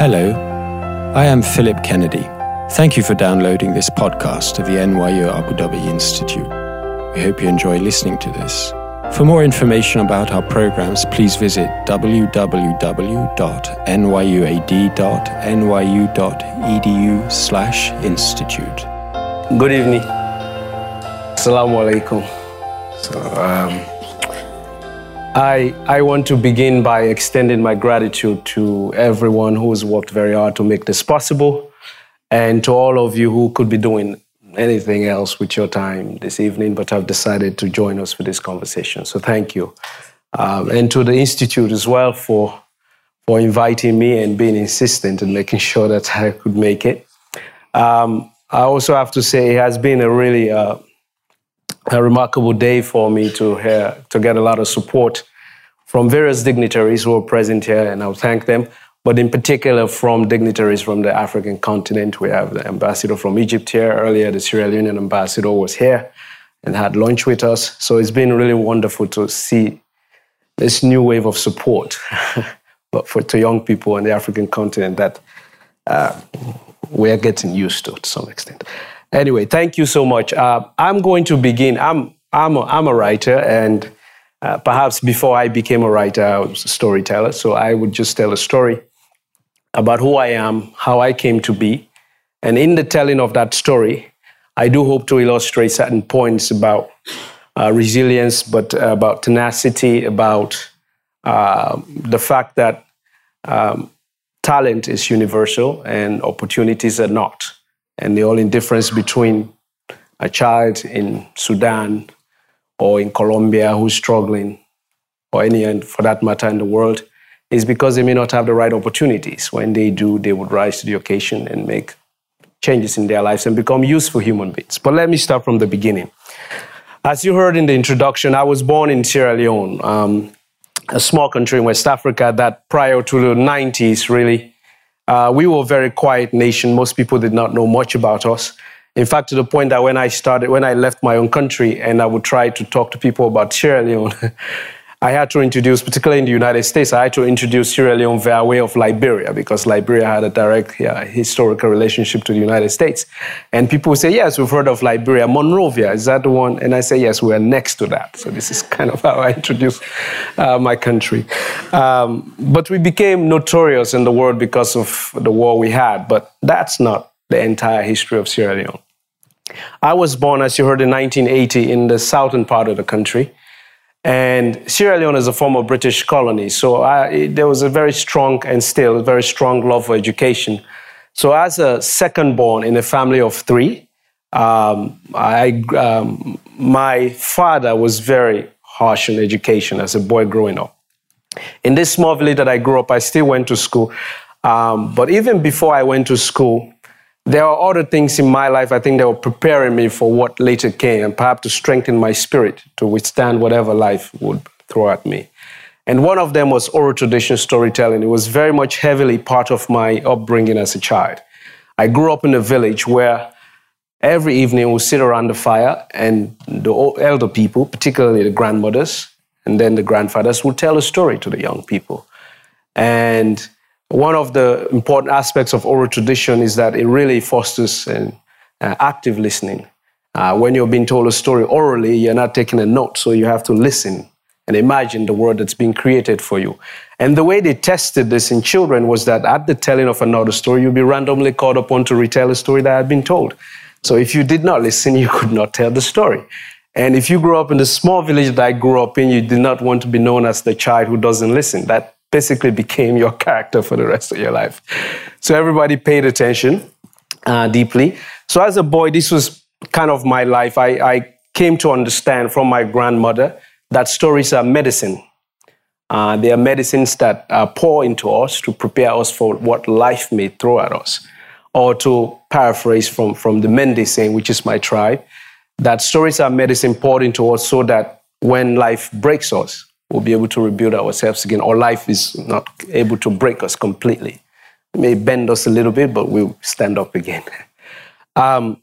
Hello, I am Philip Kennedy. Thank you for downloading this podcast of the NYU Abu Dhabi Institute. We hope you enjoy listening to this. For more information about our programs, please visit www.nyuad.nyu.edu/institute. Good evening. Assalamu alaikum. So, um, I, I want to begin by extending my gratitude to everyone who has worked very hard to make this possible, and to all of you who could be doing anything else with your time this evening, but have decided to join us for this conversation. So thank you. Um, and to the Institute as well for, for inviting me and being insistent and making sure that I could make it. Um, I also have to say it has been a really uh, a remarkable day for me to hear, to get a lot of support from various dignitaries who are present here, and I'll thank them. But in particular, from dignitaries from the African continent, we have the ambassador from Egypt here earlier. The Sierra Leonean ambassador was here and had lunch with us. So it's been really wonderful to see this new wave of support, but for to young people on the African continent that uh, we are getting used to to some extent. Anyway, thank you so much. Uh, I'm going to begin. I'm, I'm, a, I'm a writer, and uh, perhaps before I became a writer, I was a storyteller. So I would just tell a story about who I am, how I came to be. And in the telling of that story, I do hope to illustrate certain points about uh, resilience, but uh, about tenacity, about uh, the fact that um, talent is universal and opportunities are not and the only difference between a child in Sudan or in Colombia who's struggling, or any, for that matter, in the world, is because they may not have the right opportunities. When they do, they would rise to the occasion and make changes in their lives and become useful human beings. But let me start from the beginning. As you heard in the introduction, I was born in Sierra Leone, um, a small country in West Africa that prior to the 90s really uh, we were a very quiet nation. Most people did not know much about us. In fact, to the point that when I started, when I left my own country and I would try to talk to people about Sierra Leone, I had to introduce, particularly in the United States, I had to introduce Sierra Leone via way of Liberia because Liberia had a direct yeah, historical relationship to the United States. And people say, Yes, we've heard of Liberia. Monrovia, is that the one? And I say, Yes, we're next to that. So this is kind of how I introduced uh, my country. Um, but we became notorious in the world because of the war we had. But that's not the entire history of Sierra Leone. I was born, as you heard, in 1980 in the southern part of the country. And Sierra Leone is a former British colony. So I, there was a very strong and still a very strong love for education. So as a second born in a family of three, um, I, um, my father was very harsh on education as a boy growing up. In this small village that I grew up, I still went to school. Um, but even before I went to school, there are other things in my life I think that were preparing me for what later came and perhaps to strengthen my spirit to withstand whatever life would throw at me. And one of them was oral tradition storytelling. It was very much heavily part of my upbringing as a child. I grew up in a village where every evening we sit around the fire and the elder people, particularly the grandmothers and then the grandfathers, would tell a story to the young people. And one of the important aspects of oral tradition is that it really fosters uh, active listening. Uh, when you're being told a story orally, you're not taking a note, so you have to listen and imagine the world that's being created for you. And the way they tested this in children was that at the telling of another story, you'd be randomly called upon to retell a story that had been told. So if you did not listen, you could not tell the story. And if you grew up in the small village that I grew up in, you did not want to be known as the child who doesn't listen. That basically became your character for the rest of your life. So everybody paid attention uh, deeply. So as a boy, this was kind of my life. I, I, came to understand from my grandmother that stories are medicine. Uh, they are medicines that pour into us to prepare us for what life may throw at us. Or to paraphrase from, from the Mende saying, which is my tribe, that stories are medicine poured into us so that when life breaks us, we'll be able to rebuild ourselves again. Our life is not able to break us completely. It may bend us a little bit, but we'll stand up again. Um,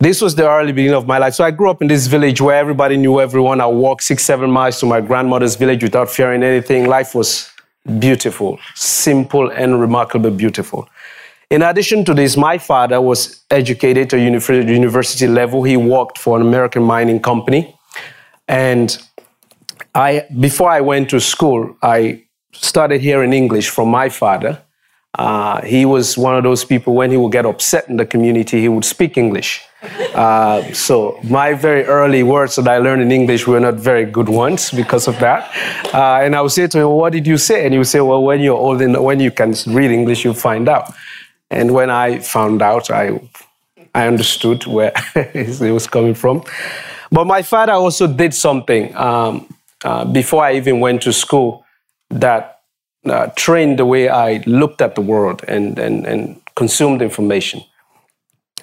this was the early beginning of my life. So I grew up in this village where everybody knew everyone. I walked six, seven miles to my grandmother's village without fearing anything. Life was beautiful, simple, and remarkably beautiful. In addition to this, my father was educated to university level. He worked for an American mining company. And I, before I went to school, I started hearing English from my father. Uh, he was one of those people when he would get upset in the community, he would speak English. Uh, so my very early words that I learned in English were not very good ones because of that. Uh, and I would say to him, "What did you say?" And he would say, "Well, when you're old enough, when you can read English, you'll find out." And when I found out, I I understood where he was coming from. But my father also did something um, uh, before I even went to school that uh, trained the way I looked at the world and, and, and consumed information.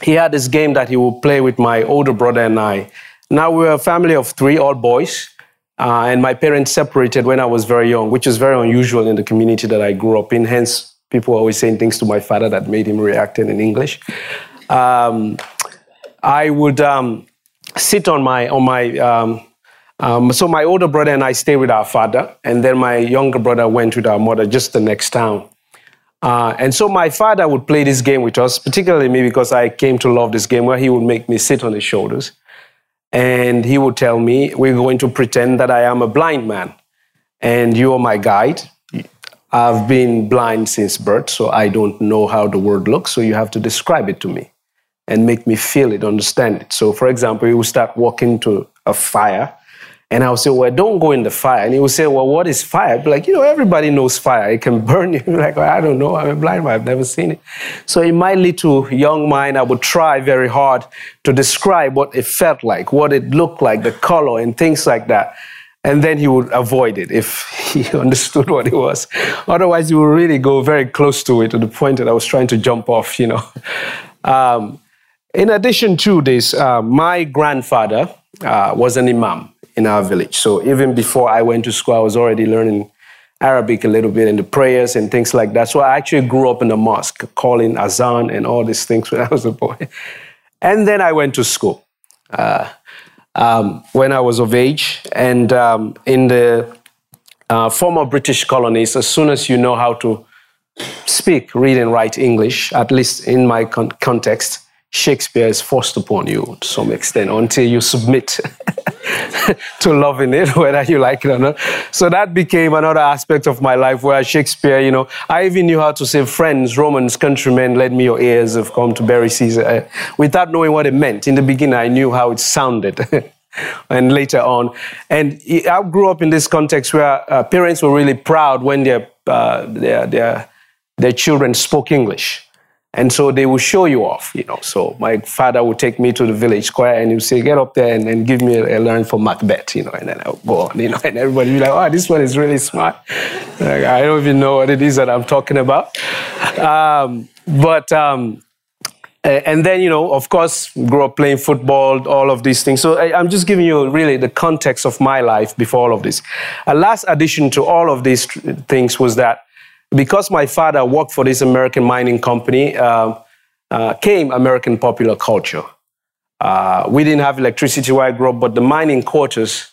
He had this game that he would play with my older brother and I. Now we're a family of three, all boys. Uh, and my parents separated when I was very young, which is very unusual in the community that I grew up in. Hence, people always saying things to my father that made him react in English. Um, I would um, sit on my on my um, um, so my older brother and I stayed with our father, and then my younger brother went with our mother just the next town. Uh, and so my father would play this game with us, particularly me because I came to love this game, where he would make me sit on his shoulders, and he would tell me, "We're going to pretend that I am a blind man, and you are my guide." I've been blind since birth, so I don't know how the world looks, so you have to describe it to me and make me feel it, understand it. So, for example, he would start walking to a fire, and I would say, Well, don't go in the fire. And he would say, Well, what is fire? I'd be like, You know, everybody knows fire. It can burn you. like, well, I don't know. I'm a blind man. I've never seen it. So, in my little young mind, I would try very hard to describe what it felt like, what it looked like, the color, and things like that. And then he would avoid it if he understood what it was. Otherwise, he would really go very close to it to the point that I was trying to jump off, you know. Um, in addition to this, uh, my grandfather uh, was an imam in our village. So even before I went to school, I was already learning Arabic a little bit and the prayers and things like that. So I actually grew up in a mosque, calling azan and all these things when I was a boy. And then I went to school uh, um, when I was of age. And um, in the uh, former British colonies, as soon as you know how to speak, read, and write English, at least in my con- context, Shakespeare is forced upon you to some extent until you submit to loving it, whether you like it or not. So that became another aspect of my life where Shakespeare, you know, I even knew how to say friends, Romans, countrymen, lend me your ears have come to bury Caesar, uh, without knowing what it meant. In the beginning, I knew how it sounded. and later on. And I grew up in this context where uh, parents were really proud when their, uh, their, their, their children spoke English. And so they will show you off, you know. So my father would take me to the village square and he would say, get up there and, and give me a, a learn for Macbeth, you know, and then I would go on, you know, and everybody would be like, oh, this one is really smart. Like, I don't even know what it is that I'm talking about. Um, but, um, and then, you know, of course, grew up playing football, all of these things. So I, am just giving you really the context of my life before all of this. A last addition to all of these things was that because my father worked for this American mining company, uh, uh, came American popular culture. Uh, we didn't have electricity where I grew up, but the mining quarters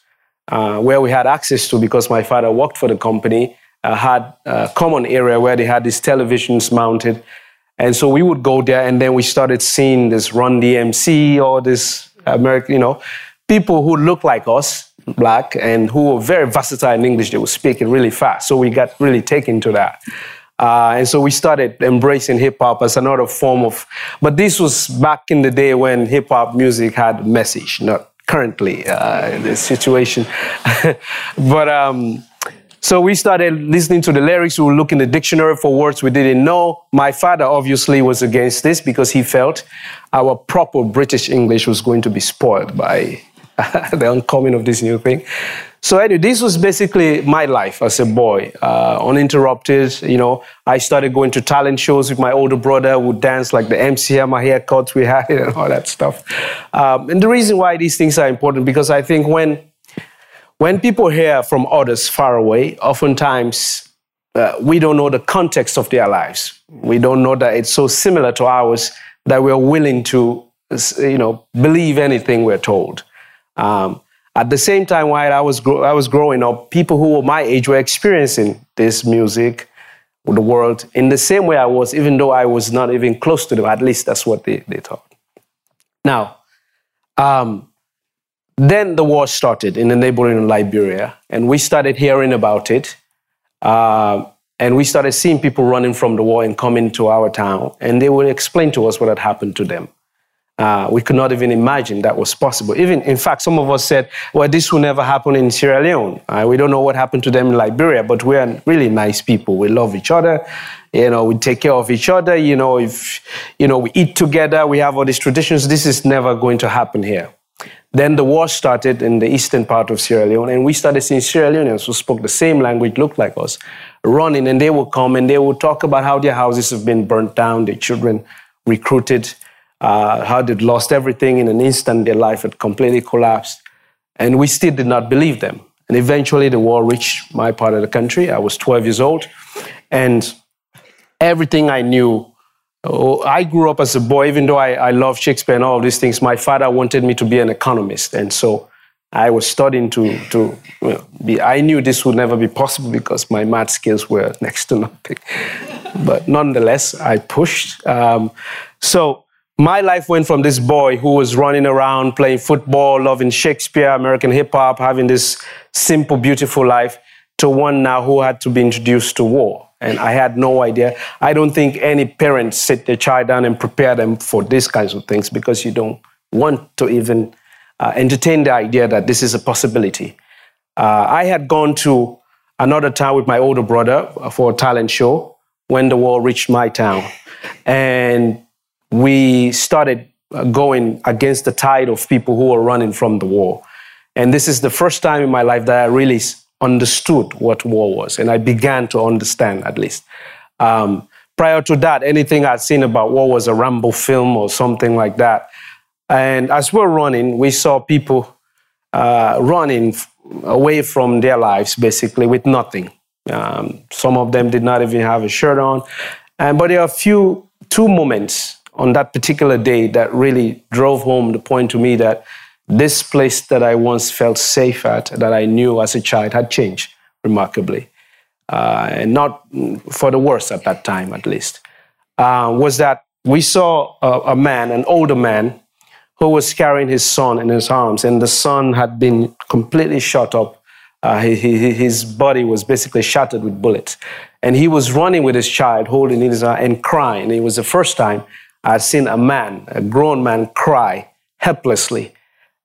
uh, where we had access to, because my father worked for the company, uh, had a common area where they had these televisions mounted. And so we would go there, and then we started seeing this Run DMC or this American, you know, people who look like us black and who were very versatile in English. They were speaking really fast. So we got really taken to that. Uh, and so we started embracing hip hop as another form of, but this was back in the day when hip hop music had message, not currently uh, the situation. but um, so we started listening to the lyrics. We were looking in the dictionary for words we didn't know. My father obviously was against this because he felt our proper British English was going to be spoiled by the oncoming of this new thing. So anyway, this was basically my life as a boy, uh, uninterrupted. You know, I started going to talent shows with my older brother. Would dance like the MC Hammer haircuts we had and all that stuff. Um, and the reason why these things are important because I think when when people hear from others far away, oftentimes uh, we don't know the context of their lives. We don't know that it's so similar to ours that we're willing to, you know, believe anything we're told. Um, At the same time, while I was, I was growing up, people who were my age were experiencing this music, the world, in the same way I was, even though I was not even close to them. At least that's what they, they thought. Now, um, then the war started in the neighboring Liberia, and we started hearing about it. Uh, and we started seeing people running from the war and coming to our town, and they would explain to us what had happened to them. Uh, we could not even imagine that was possible. Even, in fact, some of us said, well, this will never happen in Sierra Leone. Uh, we don't know what happened to them in Liberia, but we are really nice people. We love each other. You know, we take care of each other. You know, if, you know, we eat together, we have all these traditions. This is never going to happen here. Then the war started in the eastern part of Sierra Leone, and we started seeing Sierra Leoneans who spoke the same language, looked like us, running, and they would come and they would talk about how their houses have been burnt down, their children recruited, uh, how they'd lost everything in an instant, their life had completely collapsed. And we still did not believe them. And eventually the war reached my part of the country. I was 12 years old. And everything I knew, oh, I grew up as a boy, even though I, I love Shakespeare and all these things, my father wanted me to be an economist. And so I was studying to, to you know, be, I knew this would never be possible because my math skills were next to nothing. but nonetheless, I pushed. Um, so my life went from this boy who was running around playing football, loving Shakespeare, American hip hop, having this simple, beautiful life, to one now who had to be introduced to war. And I had no idea. I don't think any parent sit their child down and prepare them for these kinds of things because you don't want to even uh, entertain the idea that this is a possibility. Uh, I had gone to another town with my older brother for a talent show when the war reached my town. And we started uh, going against the tide of people who were running from the war. And this is the first time in my life that I really understood what war was, and I began to understand at least. Um, prior to that, anything I'd seen about war was a Rambo film or something like that. And as we're running, we saw people uh, running away from their lives basically with nothing. Um, some of them did not even have a shirt on. And, but there are a few, two moments on that particular day that really drove home the point to me that this place that I once felt safe at, that I knew as a child, had changed remarkably. Uh, and not for the worse at that time, at least, uh, was that we saw a, a, man, an older man, who was carrying his son in his arms, and the son had been completely shot up. Uh, he, he, his body was basically shattered with bullets. And he was running with his child, holding in his arm and crying. It was the first time I'd seen a man, a grown man, cry helplessly.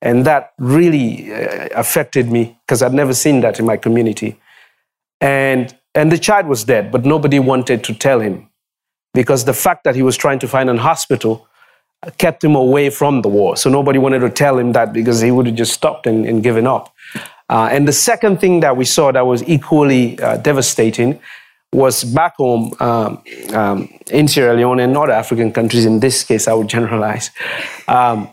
And that really uh, affected me because I'd never seen that in my community. And, and the child was dead, but nobody wanted to tell him because the fact that he was trying to find an hospital kept him away from the war. So nobody wanted to tell him that because he would have just stopped and, and given up. Uh, and the second thing that we saw that was equally uh, devastating was back home um, um, in Sierra Leone and other African countries, in this case, I would generalize, um,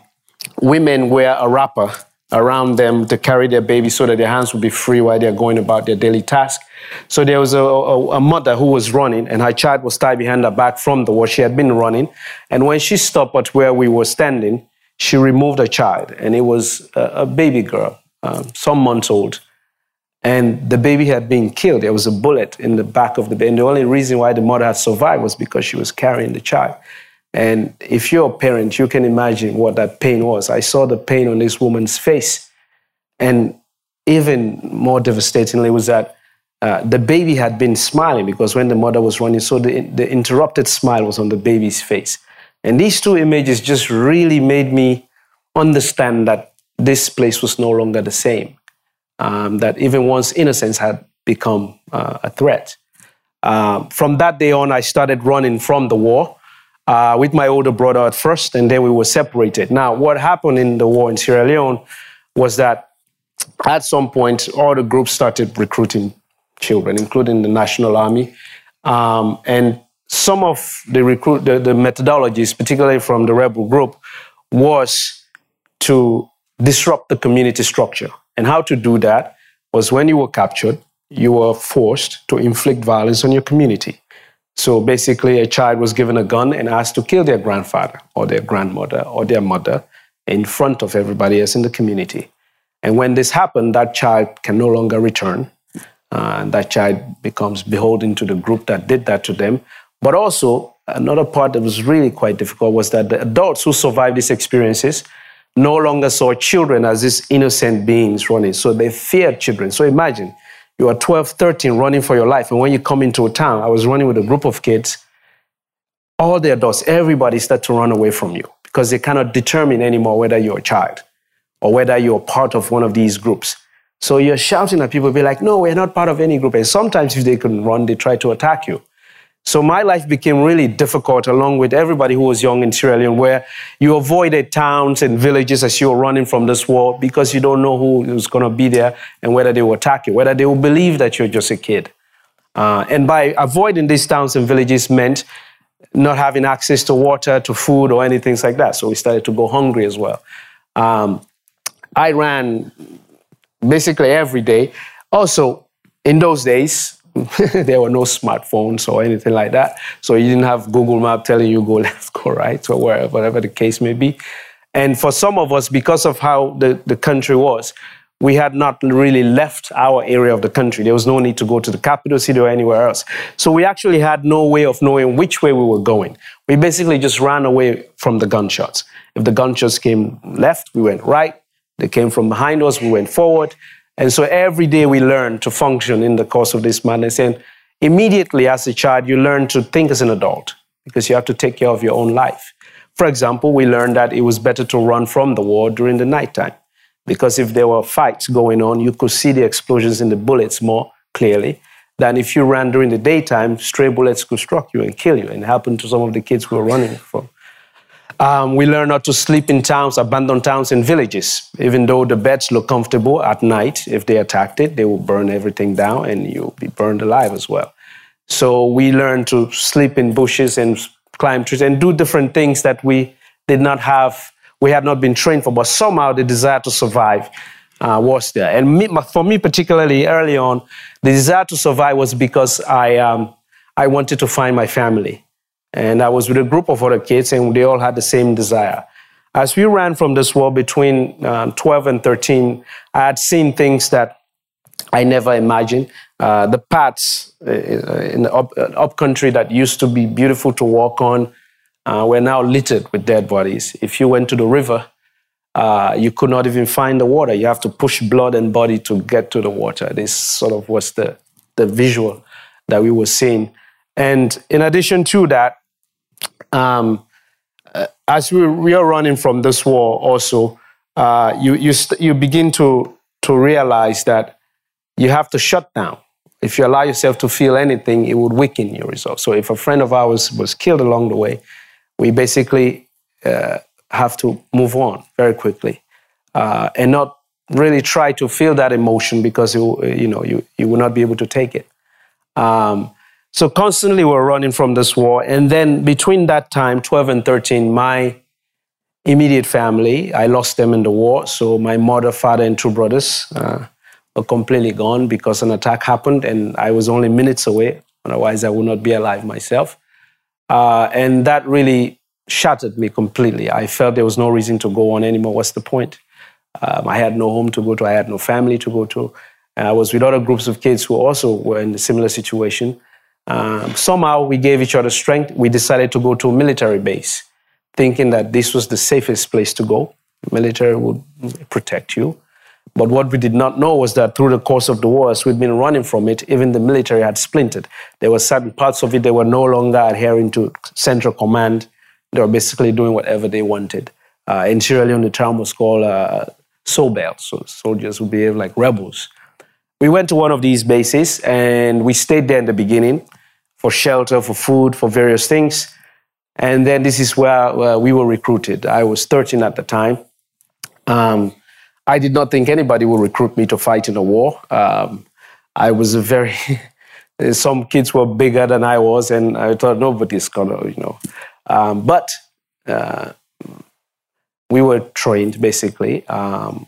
women wear a wrapper around them to carry their baby so that their hands would be free while they're going about their daily task. So there was a, a, a, mother who was running, and her child was tied behind her back from the where she had been running. And when she stopped at where we were standing, she removed her child, and it was a, a baby girl, um, some months old and the baby had been killed. There was a bullet in the back of the baby. And the only reason why the mother had survived was because she was carrying the child. And if you're a parent, you can imagine what that pain was. I saw the pain on this woman's face. And even more devastatingly was that uh, the baby had been smiling because when the mother was running, so the, the interrupted smile was on the baby's face. And these two images just really made me understand that this place was no longer the same um, that even one's innocence had become uh, a threat. Um, from that day on, I started running from the war uh, with my older brother at first, and then we were separated. Now, what happened in the war in Sierra Leone was that at some point, all the groups started recruiting children, including the National Army. Um, and some of the recruit the, the methodologies, particularly from the rebel group, was to disrupt the community structure. And how to do that was when you were captured, you were forced to inflict violence on your community. So basically, a child was given a gun and asked to kill their grandfather or their grandmother or their mother in front of everybody else in the community. And when this happened, that child can no longer return. Uh, that child becomes beholden to the group that did that to them. But also, another part that was really quite difficult was that the adults who survived these experiences no longer saw children as these innocent beings running. So they feared children. So imagine you are 12, 13 running for your life. And when you come into a town, I was running with a group of kids, all the adults, everybody start to run away from you because they cannot determine anymore whether you're a child or whether you're part of one of these groups. So you're shouting at people, be like, no, we're not part of any group. And sometimes if they can run, they try to attack you. So my life became really difficult along with everybody who was young in Sierra Leone, where you avoided towns and villages as you were running from this war because you don't know who is going to be there and whether they will attack you, whether they will believe that you're just a kid. Uh, and by avoiding these towns and villages meant not having access to water, to food, or anything like that. So we started to go hungry as well. Um, I ran basically every day. Also, in those days, there were no smartphones or anything like that. So you didn't have Google Map telling you go left, go right, or wherever, whatever the case may be. And for some of us, because of how the, the country was, we had not really left our area of the country. There was no need to go to the capital city or anywhere else. So we actually had no way of knowing which way we were going. We basically just ran away from the gunshots. If the gunshots came left, we went right. They came from behind us, we went forward. And so every day we learn to function in the course of this madness. And immediately as a child, you learn to think as an adult because you have to take care of your own life. For example, we learned that it was better to run from the war during the nighttime because if there were fights going on, you could see the explosions and the bullets more clearly than if you ran during the daytime, stray bullets could struck you and kill you and happened to some of the kids who were running from. Um, we learn not to sleep in towns, abandoned towns and villages. Even though the beds look comfortable at night, if they attacked it, they will burn everything down and you'll be burned alive as well. So we learn to sleep in bushes and climb trees and do different things that we did not have, we had not been trained for, but somehow the desire to survive uh, was there. And me, for me, particularly early on, the desire to survive was because I, um, I wanted to find my family. And I was with a group of other kids, and they all had the same desire. As we ran from this war between uh, 12 and 13, I had seen things that I never imagined. Uh, the paths uh, in the up, uh, up, country that used to be beautiful to walk on uh, were now littered with dead bodies. If you went to the river, uh, you could not even find the water. You have to push blood and body to get to the water. This sort of was the, the visual that we were seeing. And in addition to that, um, uh, as we, we are running from this war also, uh, you, you, st- you begin to, to realize that you have to shut down. If you allow yourself to feel anything, it would weaken your resolve. So if a friend of ours was killed along the way, we basically uh, have to move on very quickly uh, and not really try to feel that emotion because you, you know you, you will not be able to take it. Um, so constantly we're running from this war. And then between that time, 12 and 13, my immediate family, I lost them in the war. So my mother, father, and two brothers uh, were completely gone because an attack happened and I was only minutes away. Otherwise, I would not be alive myself. Uh, and that really shattered me completely. I felt there was no reason to go on anymore. What's the point? Um, I had no home to go to. I had no family to go to. And I was with other groups of kids who also were in a similar situation. Um, somehow we gave each other strength. We decided to go to a military base, thinking that this was the safest place to go. Military would protect you. But what we did not know was that through the course of the war, as we'd been running from it, even the military had splintered. There were certain parts of it that were no longer adhering to central command. They were basically doing whatever they wanted. Uh, in Sierra Leone, the term was called uh, so soldiers would behave like rebels. We went to one of these bases and we stayed there in the beginning for shelter, for food, for various things. And then this is where, we were recruited. I was 13 at the time. Um, I did not think anybody would recruit me to fight in a war. Um, I was a very, some kids were bigger than I was, and I thought nobody's gonna, you know. Um, but uh, we were trained basically. Um,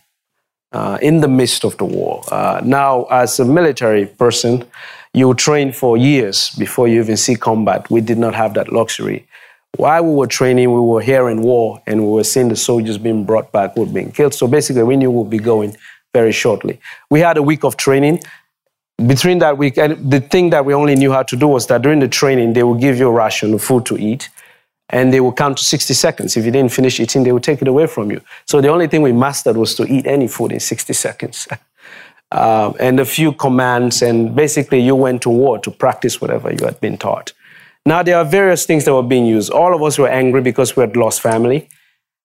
uh, in the midst of the war. Uh, now, as a military person, you train for years before you even see combat. We did not have that luxury. While we were training, we were here in war and we were seeing the soldiers being brought back, were being killed. So basically, we knew we'd be going very shortly. We had a week of training. Between that week, and the thing that we only knew how to do was that during the training, they would give you a ration of food to eat and they will count to 60 seconds. If you didn't finish eating, they will take it away from you. So the only thing we mastered was to eat any food in 60 seconds. um, and a few commands, and basically you went to war to practice whatever you had been taught. Now there are various things that were being used. All of us were angry because we had lost family.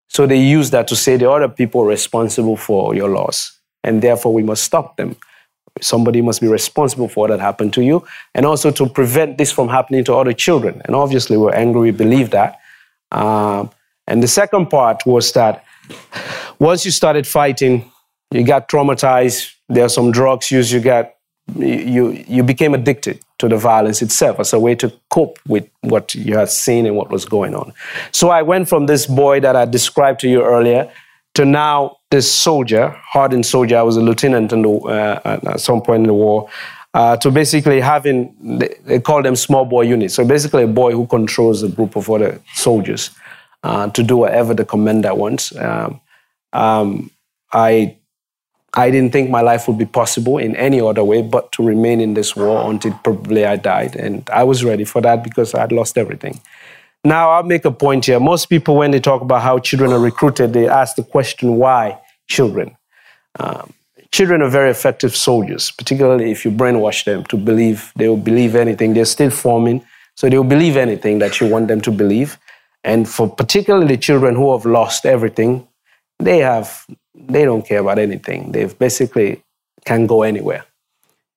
So they used that to say the other people are responsible for your loss, and therefore we must stop them. Somebody must be responsible for what had happened to you, and also to prevent this from happening to other children. And obviously, we're angry, we believe that. Um, and the second part was that once you started fighting, you got traumatized, there are some drugs used, you got you you became addicted to the violence itself as a way to cope with what you had seen and what was going on. So I went from this boy that I described to you earlier to now this soldier, hardened soldier. I was a lieutenant in the, uh, at some point in the war. Uh, to basically having, they call them small boy units. So basically, a boy who controls a group of other soldiers uh, to do whatever the commander wants. Um, um, I, I didn't think my life would be possible in any other way but to remain in this war until probably I died. And I was ready for that because I had lost everything. Now, I'll make a point here. Most people, when they talk about how children are recruited, they ask the question, why children? Um, children are very effective soldiers, particularly if you brainwash them to believe they will believe anything. They're still forming, so they will believe anything that you want them to believe. And for particularly children who have lost everything, they have they don't care about anything. They basically can go anywhere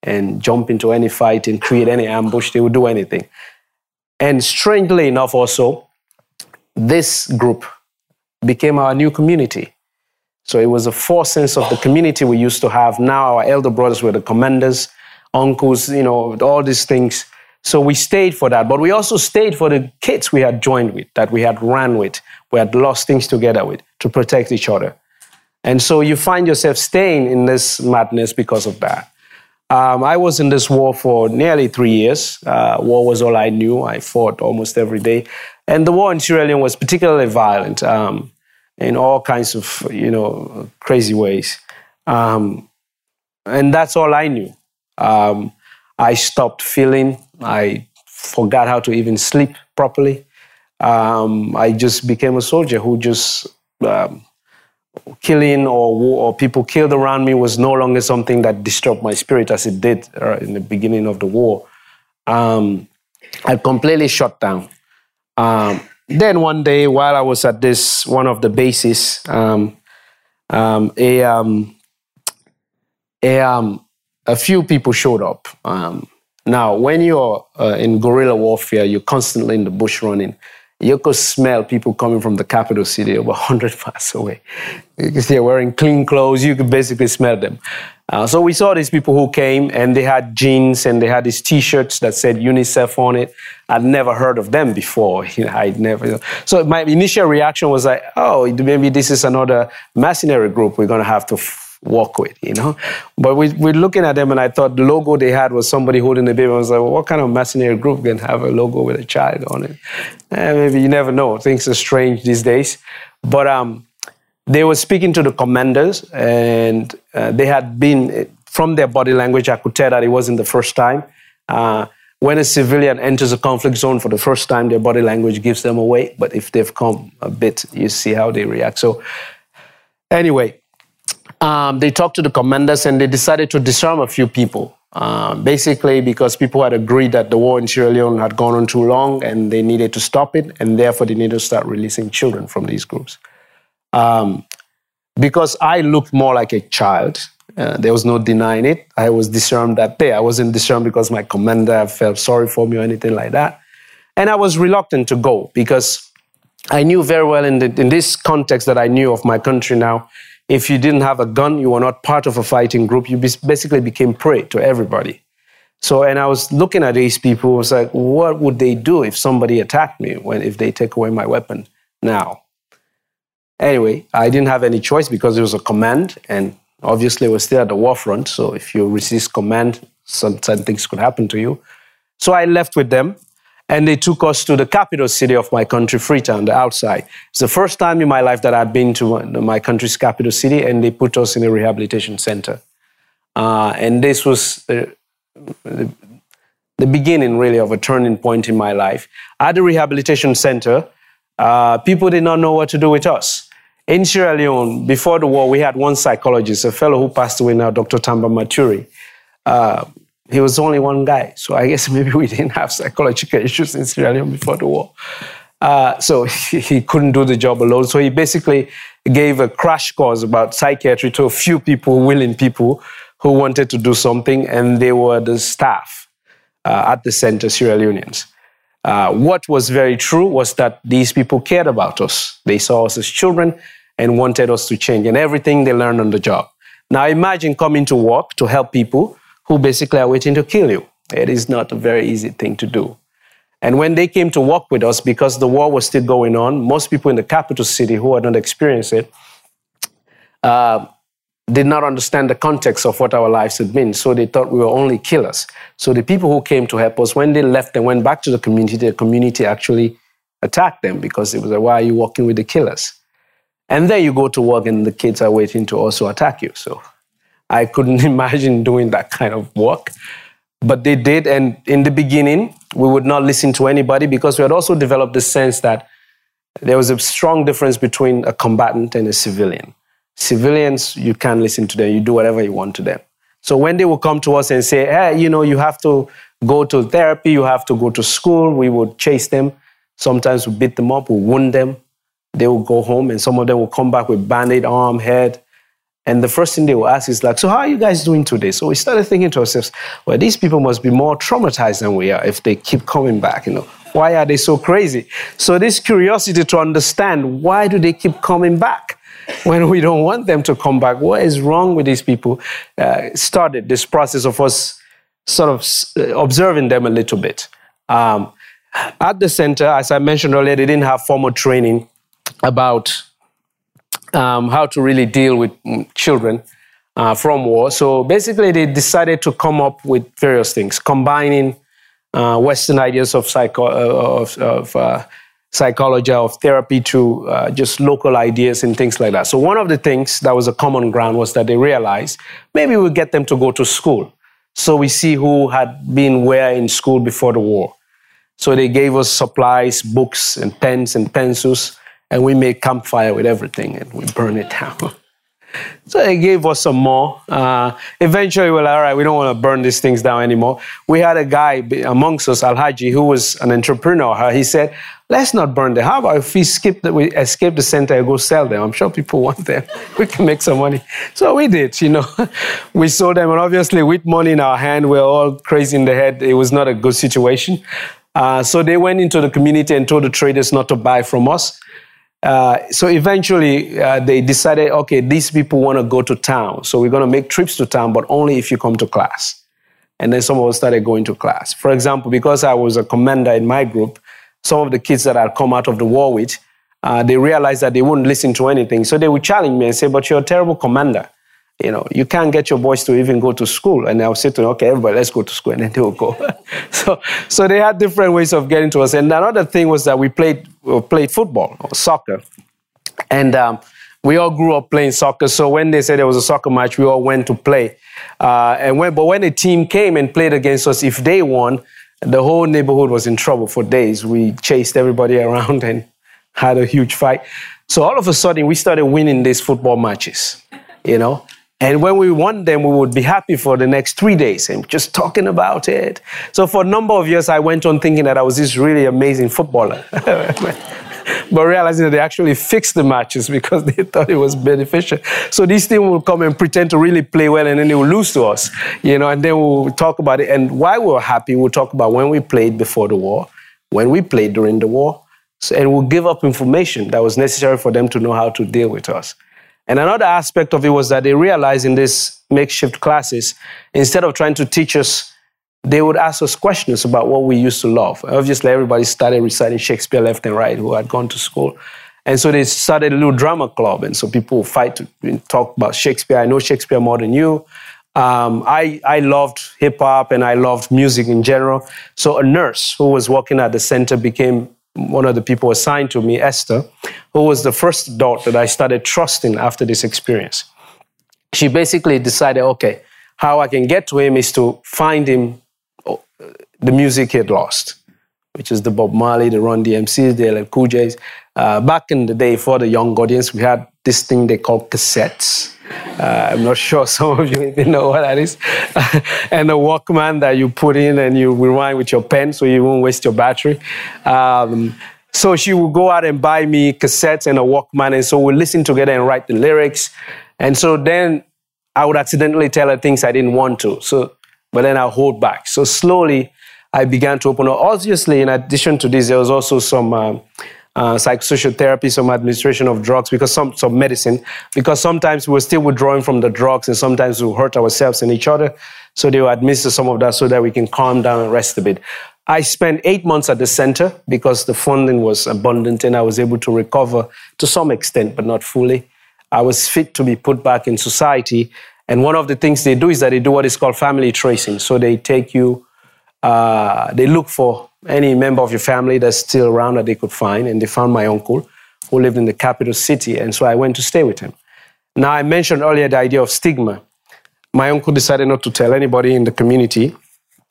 and jump into any fight and create any ambush. They will do anything. And strangely enough, also, this group became our new community. So it was a force sense of the community we used to have. Now our elder brothers were the commanders, uncles, you know, all these things. So we stayed for that. But we also stayed for the kids we had joined with, that we had ran with, we had lost things together with to protect each other. And so you find yourself staying in this madness because of that. Um, I was in this war for nearly three years. Uh, war was all I knew. I fought almost every day. And the war in Sierra Leone was particularly violent um, in all kinds of, you know, crazy ways. Um, and that's all I knew. Um, I stopped feeling. I forgot how to even sleep properly. Um, I just became a soldier who just um, killing or or people killed around me was no longer something that disturbed my spirit as it did uh, in the beginning of the war. Um, I completely shut down. Um, then one day, while I was at this one of the bases, um, um a um, a um, a few people showed up. now, when you're uh, in guerrilla warfare, you're constantly in the bush running you could smell people coming from the capital city over 100 miles away. Because they're wearing clean clothes, you could basically smell them. Uh, so we saw these people who came and they had jeans and they had these t-shirts that said UNICEF on it. I'd never heard of them before. You know, I'd never. So my initial reaction was like, oh, maybe this is another mercenary group we're going to have to walk with, you know. But we, we're looking at them, and I thought the logo they had was somebody holding a baby. I was like, well, what kind of mercenary group can have a logo with a child on it? Eh, maybe you never know. Things are strange these days. But um, they were speaking to the commanders, and uh, they had been, from their body language, I could tell that it wasn't the first time. Uh, when a civilian enters a conflict zone for the first time, their body language gives them away. But if they've come a bit, you see how they react. So, anyway, um, they talked to the commanders and they decided to disarm a few people. Uh, basically, because people had agreed that the war in Sierra Leone had gone on too long and they needed to stop it, and therefore they needed to start releasing children from these groups. Um, because I looked more like a child, uh, there was no denying it. I was disarmed that day. I wasn't disarmed because my commander felt sorry for me or anything like that. And I was reluctant to go because I knew very well in, the, in this context that I knew of my country now if you didn't have a gun, you were not part of a fighting group. You basically became prey to everybody. So, and I was looking at these people, I was like, what would they do if somebody attacked me when, if they take away my weapon now? Anyway, I didn't have any choice because it was a command, and obviously we're still at the war front. So if you resist command, some, some things could happen to you. So I left with them, and they took us to the capital city of my country, Freetown, the outside. It's the first time in my life that I'd been to my country's capital city, and they put us in a rehabilitation center. Uh, and this was the, the, the, beginning, really, of a turning point in my life. At the rehabilitation center, uh, people did not know what to do with us. In Sierra Leone, before the war, we had one psychologist, a fellow who passed away now, Dr. Tamba Maturi. Uh, he was only one guy. So I guess maybe we didn't have psychological issues in Sierra Leone before the war. Uh, so he, he, couldn't do the job alone. So he basically gave a crash course about psychiatry to a few people, willing people who wanted to do something, and they were the staff uh, at the center, Sierra Leoneans. Uh, what was very true was that these people cared about us. They saw us as children and wanted us to change, and everything they learned on the job. Now imagine coming to work to help people who basically are waiting to kill you. It is not a very easy thing to do. And when they came to work with us, because the war was still going on, most people in the capital city who had not experienced it uh, did not understand the context of what our lives had been. So they thought we were only killers. So the people who came to help us, when they left and went back to the community, the community actually attacked them because it was like, why are you working with the killers? And then you go to work and the kids are waiting to also attack you. So I couldn't imagine doing that kind of work. But they did. And in the beginning, we would not listen to anybody because we had also developed the sense that there was a strong difference between a combatant and a civilian. Civilians, you can't listen to them, you do whatever you want to them. So when they would come to us and say, hey, you know, you have to go to therapy, you have to go to school, we would chase them. Sometimes we beat them up, we wound them. They would go home, and some of them would come back with bandaged arm, head. And the first thing they will ask is like, so how are you guys doing today? So we started thinking to ourselves, well, these people must be more traumatized than we are if they keep coming back, you know. Why are they so crazy? So this curiosity to understand why do they keep coming back when we don't want them to come back? What is wrong with these people? Uh, started this process of us sort of uh, observing them a little bit. Um, at the center, as I mentioned earlier, they didn't have formal training about um, how to really deal with children uh, from war. So basically, they decided to come up with various things, combining uh, Western ideas of, psycho- uh, of, of uh, psychology, of therapy, to uh, just local ideas and things like that. So one of the things that was a common ground was that they realized maybe we'll get them to go to school. So we see who had been where in school before the war. So they gave us supplies, books, and pens and pencils and we made campfire with everything and we burned it down. so they gave us some more. Uh, eventually, we were like, all right, we don't want to burn these things down anymore. We had a guy amongst us, Al Haji, who was an entrepreneur. He said, let's not burn them. How about if we skip we escape the center and go sell them? I'm sure people want them. we can make some money. So we did, you know. we sold them, and obviously, with money in our hand, we we're all crazy in the head. It was not a good situation. Uh, so they went into the community and told the traders not to buy from us. Uh, so eventually uh, they decided, okay, these people want to go to town. So we're going to make trips to town, but only if you come to class. And then some of us started going to class. For example, because I was a commander in my group, some of the kids that I'd come out of the war with, uh, they realized that they wouldn't listen to anything. So they would challenge me and say, but you're a terrible commander you know, you can't get your boys to even go to school. And I'll say to them, okay, everybody, let's go to school. And then they will go. so, so they had different ways of getting to us. And another thing was that we played, we played football or soccer. And um, we all grew up playing soccer. So when they said there was a soccer match, we all went to play. Uh, and when, but when the team came and played against us, if they won, the whole neighborhood was in trouble for days. We chased everybody around and had a huge fight. So all of a sudden, we started winning these football matches, you know. And when we won them, we would be happy for the next three days and just talking about it. So for a number of years, I went on thinking that I was this really amazing footballer. but realizing that they actually fixed the matches because they thought it was beneficial. So these teams will come and pretend to really play well and then they will lose to us, you know, and then we'll talk about it. And why we we're happy, we'll talk about when we played before the war, when we played during the war, so, and we'll give up information that was necessary for them to know how to deal with us. And another aspect of it was that they realized in these makeshift classes, instead of trying to teach us, they would ask us questions about what we used to love. Obviously, everybody started reciting Shakespeare left and right who had gone to school. And so they started a little drama club. And so people would fight to talk about Shakespeare. I know Shakespeare more than you. Um, I, I loved hip hop and I loved music in general. So a nurse who was working at the center became one of the people assigned to me, Esther, who was the first adult that I started trusting after this experience. She basically decided, okay, how I can get to him is to find him oh, the music he had lost, which is the Bob Marley, the Run DMCs, the LL Cool J's. Uh, back in the day, for the young audience, we had this thing they called cassettes. Uh, I'm not sure some of you even know what that is. and a Walkman that you put in and you rewind with your pen so you won't waste your battery. Um, so she would go out and buy me cassettes and a Walkman, and so we listen together and write the lyrics. And so then I would accidentally tell her things I didn't want to. So, but then I hold back. So slowly, I began to open up. Obviously, in addition to this, there was also some. Um, uh, psychosocial therapy, some administration of drugs, because some, some medicine, because sometimes we're still withdrawing from the drugs and sometimes we hurt ourselves and each other. So they will administer some of that so that we can calm down and rest a bit. I spent eight months at the center because the funding was abundant and I was able to recover to some extent, but not fully. I was fit to be put back in society. And one of the things they do is that they do what is called family tracing. So they take you, uh, they looked for any member of your family that's still around that they could find. And they found my uncle who lived in the capital city. And so I went to stay with him. Now, I mentioned earlier the idea of stigma. My uncle decided not to tell anybody in the community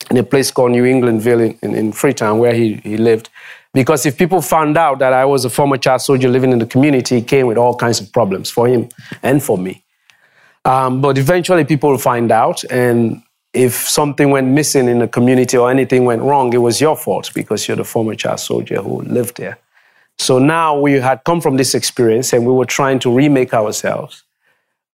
in a place called New Englandville in, in, in Freetown, where he, he lived. Because if people found out that I was a former child soldier living in the community, it came with all kinds of problems for him and for me. Um, but eventually, people will find out, and if something went missing in the community or anything went wrong, it was your fault because you're the former child soldier who lived there. So now we had come from this experience and we were trying to remake ourselves.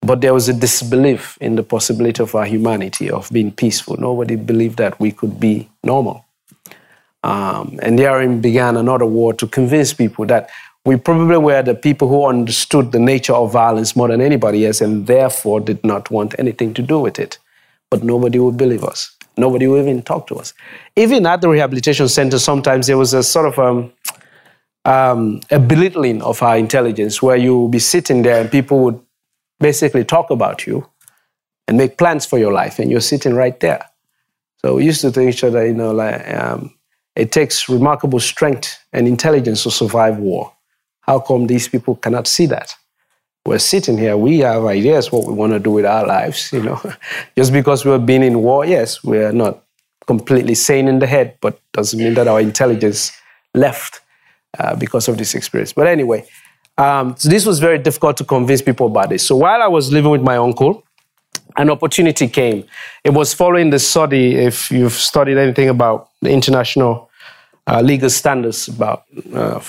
But there was a disbelief in the possibility of our humanity, of being peaceful. Nobody believed that we could be normal. Um, and therein began another war to convince people that we probably were the people who understood the nature of violence more than anybody else and therefore did not want anything to do with it but nobody would believe us. Nobody would even talk to us. Even at the rehabilitation center, sometimes there was a sort of um, um, a belittling of our intelligence where you would be sitting there and people would basically talk about you and make plans for your life, and you're sitting right there. So we used to think each other, you know, like um, it takes remarkable strength and intelligence to survive war. How come these people cannot see that? We're sitting here, we have ideas what we want to do with our lives, you know. Just because we've been in war, yes, we're not completely sane in the head, but doesn't mean that our intelligence left uh, because of this experience. But anyway, um, so this was very difficult to convince people about this. So while I was living with my uncle, an opportunity came. It was following the study, if you've studied anything about the international uh, legal standards about uh,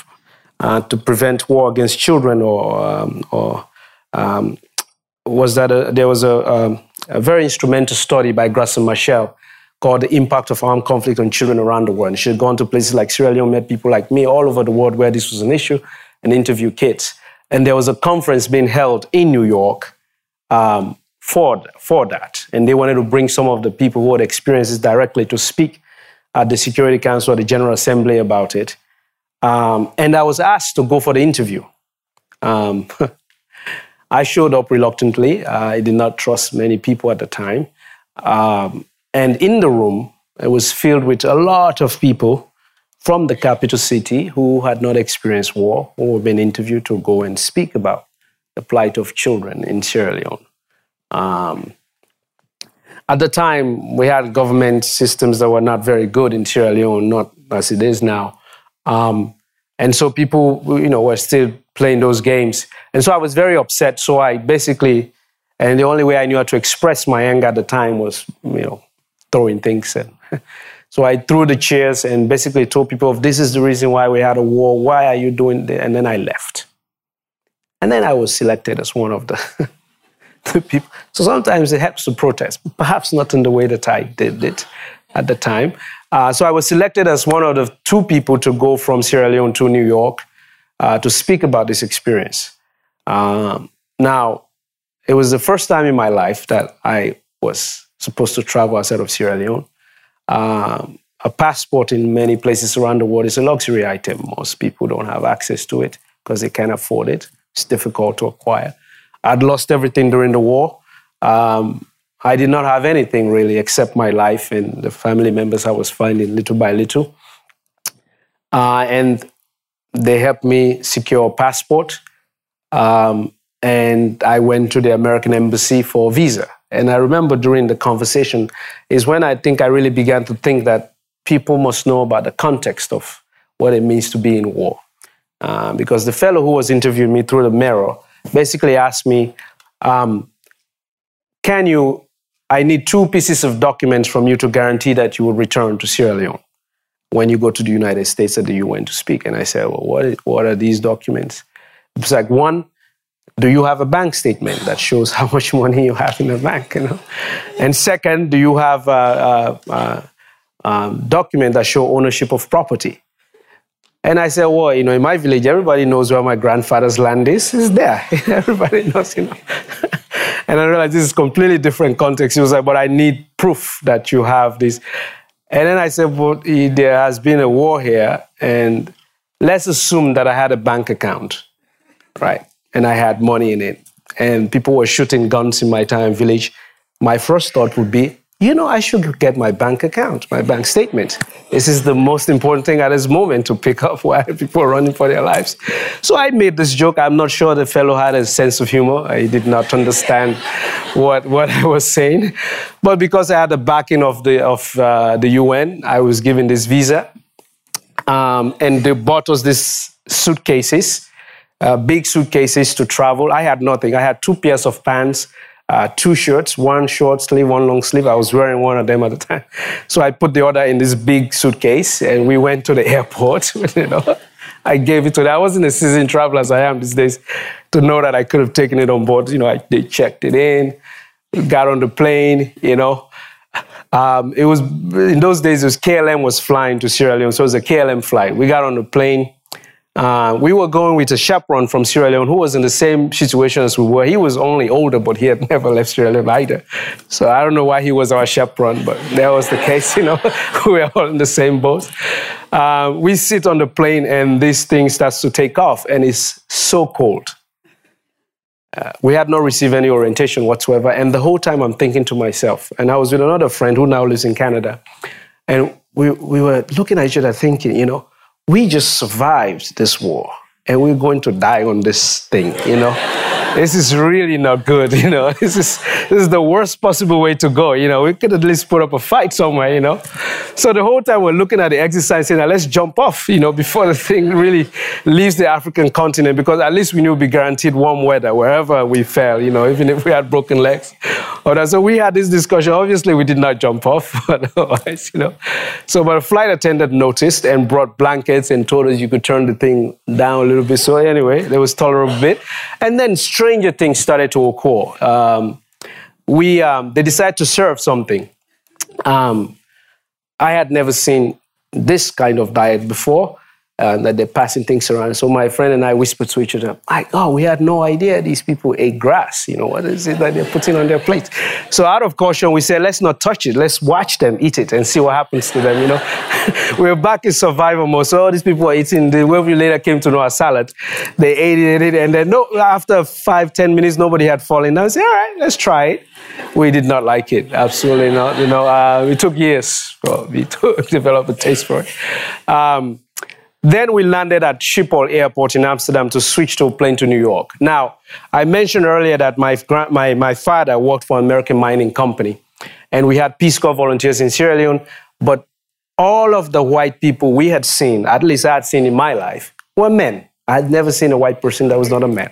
uh, to prevent war against children, or um, or um, was that a, there was a, a, um, a, very instrumental study by Graça Machel called "The Impact of Armed Conflict on Children Around the World." And she had gone to places like Sierra Leone, met people like me all over the world where this was an issue, and interviewed kids. And there was a conference being held in New York um, for for that, and they wanted to bring some of the people who had experienced this directly to speak at the Security Council or the General Assembly about it. Um, and I was asked to go for the interview. Um, I showed up reluctantly. I did not trust many people at the time. Um, and in the room, it was filled with a lot of people from the capital city who had not experienced war, who were being interviewed to go and speak about the plight of children in Sierra Leone. Um, at the time, we had government systems that were not very good in Sierra Leone, not as it is now. Um, and so people, you know, were still playing those games. And so I was very upset. So I basically, and the only way I knew how to express my anger at the time was, you know, throwing things. And so I threw the chairs and basically told people, this is the reason why we had a war. Why are you doing this? And then I left. And then I was selected as one of the, the people. So sometimes it helps to protest, perhaps not in the way that I did it at the time. Uh, so I was selected as one of the two people to go from Sierra Leone to New York uh, to speak about this experience. Um, now, it was the first time in my life that I was supposed to travel outside of Sierra Leone. Um, a passport in many places around the world is a luxury item. Most people don't have access to it because they can't afford it. It's difficult to acquire. I'd lost everything during the war. Um, I did not have anything really except my life and the family members I was finding little by little. Uh, and they helped me secure a passport. Um, and I went to the American embassy for a visa. And I remember during the conversation is when I think I really began to think that people must know about the context of what it means to be in war. Uh, because the fellow who was interviewing me through the mirror basically asked me, um, Can you? I need two pieces of documents from you to guarantee that you will return to Sierra Leone when you go to the United States at the UN to speak. And I said, Well, what, is, what are these documents? It's like, one, do you have a bank statement that shows how much money you have in the bank? You know? And second, do you have a, a, a, document that show ownership of property? And I said, well, you know, in my village, everybody knows where my grandfather's land is. It's there. everybody knows, you know. And I realized this is completely different context. He was like, but I need proof that you have this. And then I said, well, there has been a war here, and let's assume that I had a bank account, right? And I had money in it, and people were shooting guns in my town village. My first thought would be, you know, I should get my bank account, my bank statement. This is the most important thing at this moment to pick up why people are running for their lives. So I made this joke. I'm not sure the fellow had a sense of humor. He did not understand what, what I was saying. But because I had the backing of the, of, uh, the UN, I was given this visa. Um, and they bought us these suitcases, uh, big suitcases to travel. I had nothing. I had two pairs of pants uh, two shirts, one short sleeve, one long sleeve. I was wearing one of them at the time. So I put the other in this big suitcase and we went to the airport. you know, I gave it to them. I wasn't a seasoned traveler as I am these days to know that I could have taken it on board. You know, I, they checked it in, got on the plane, you know. Um, it was in those days. It was KLM was flying to Sierra Leone, so it was a KLM flight. We got on the plane uh, we were going with a chaperone from Sierra Leone who was in the same situation as we were. He was only older, but he had never left Sierra Leone either. So I don't know why he was our chaperone, but that was the case, you know. we were all in the same boat. Uh, we sit on the plane and this thing starts to take off and it's so cold. Uh, we had not received any orientation whatsoever. And the whole time I'm thinking to myself, and I was with another friend who now lives in Canada, and we, we were looking at each other thinking, you know, we just survived this war and we're going to die on this thing, you know? This is really not good, you know? This is, this is the worst possible way to go, you know? We could at least put up a fight somewhere, you know? So the whole time we're looking at the exercise saying, let's jump off, you know, before the thing really leaves the African continent, because at least we knew we'd be guaranteed warm weather wherever we fell, you know, even if we had broken legs. Uh, so we had this discussion. Obviously, we did not jump off, but otherwise, you know. So, but a flight attendant noticed and brought blankets and told us you could turn the thing down a little bit. So anyway, there was tolerable bit. And then stranger things started to occur. Um, we, um, they decided to serve something. Um, I had never seen this kind of diet before. Uh, that they're passing things around. So my friend and I whispered to each other, like, oh, we had no idea these people ate grass. You know, what is it that they're putting on their plate? So out of caution, we said, let's not touch it. Let's watch them eat it and see what happens to them, you know. we are back in survival mode. So all these people are eating, the way we later came to know our salad, they ate it, ate it, and then no, after five, ten minutes, nobody had fallen down. I said, all right, let's try it. We did not like it, absolutely not. You know, uh, it took years for me to develop a taste for it. Um, then we landed at Schiphol Airport in Amsterdam to switch to a plane to New York. Now, I mentioned earlier that my, my, my father worked for an American mining company, and we had Peace Corps volunteers in Sierra Leone, but all of the white people we had seen, at least I had seen in my life, were men. I had never seen a white person that was not a man.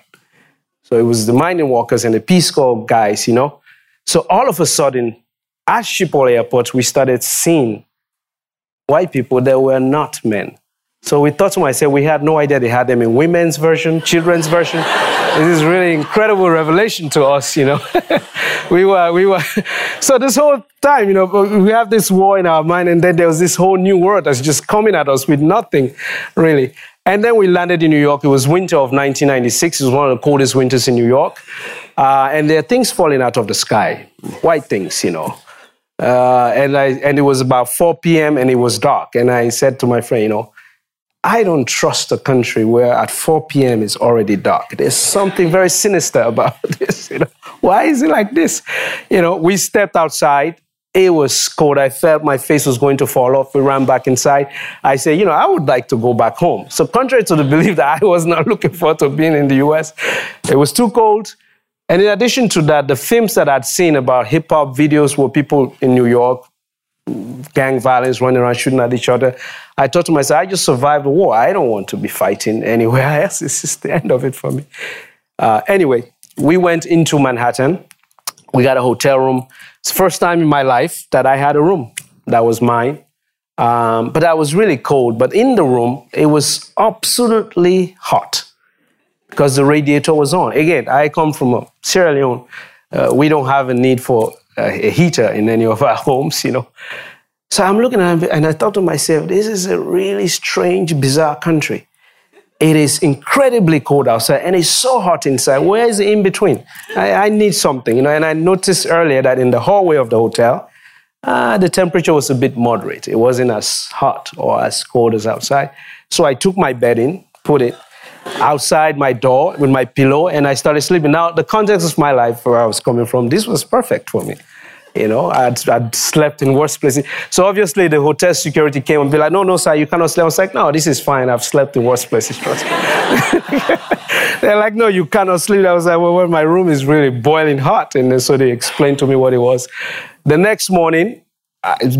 So it was the mining workers and the Peace Corps guys, you know. So all of a sudden, at Schiphol Airport, we started seeing white people that were not men. So we thought to myself, we had no idea they had them in women's version, children's version. this is really incredible revelation to us, you know. we were, we were. So this whole time, you know, we have this war in our mind, and then there was this whole new world that's just coming at us with nothing, really. And then we landed in New York. It was winter of 1996. It was one of the coldest winters in New York. Uh, and there are things falling out of the sky, white things, you know. Uh, and I and it was about 4 p.m. and it was dark. And I said to my friend, you know, I don't trust a country where at 4 p.m. it's already dark. There's something very sinister about this. You know? Why is it like this? You know, we stepped outside. It was cold. I felt my face was going to fall off. We ran back inside. I said, you know, I would like to go back home. So, contrary to the belief that I was not looking forward to being in the US, it was too cold. And in addition to that, the films that I'd seen about hip hop videos where people in New York, gang violence, running around shooting at each other, I thought to myself, I just survived the war. I don't want to be fighting anywhere else. This is the end of it for me. Uh, anyway, we went into Manhattan. We got a hotel room. It's the first time in my life that I had a room that was mine. Um, but I was really cold. But in the room, it was absolutely hot because the radiator was on. Again, I come from Sierra Leone. Uh, we don't have a need for a heater in any of our homes, you know. So I'm looking at it and I thought to myself, this is a really strange, bizarre country. It is incredibly cold outside and it's so hot inside. Where is the in between? I, I, need something, you know. And I noticed earlier that in the hallway of the hotel, uh, the temperature was a bit moderate. It wasn't as hot or as cold as outside. So I took my bed in, put it outside my door with my pillow, and I started sleeping. Now, the context of my life, where I was coming from, this was perfect for me. You know, I'd, I'd slept in worse places. So obviously the hotel security came and be like, no, no, sir, you cannot sleep. I was like, no, this is fine. I've slept in worse places. They're like, no, you cannot sleep. I was like, well, well, my room is really boiling hot. And so they explained to me what it was. The next morning,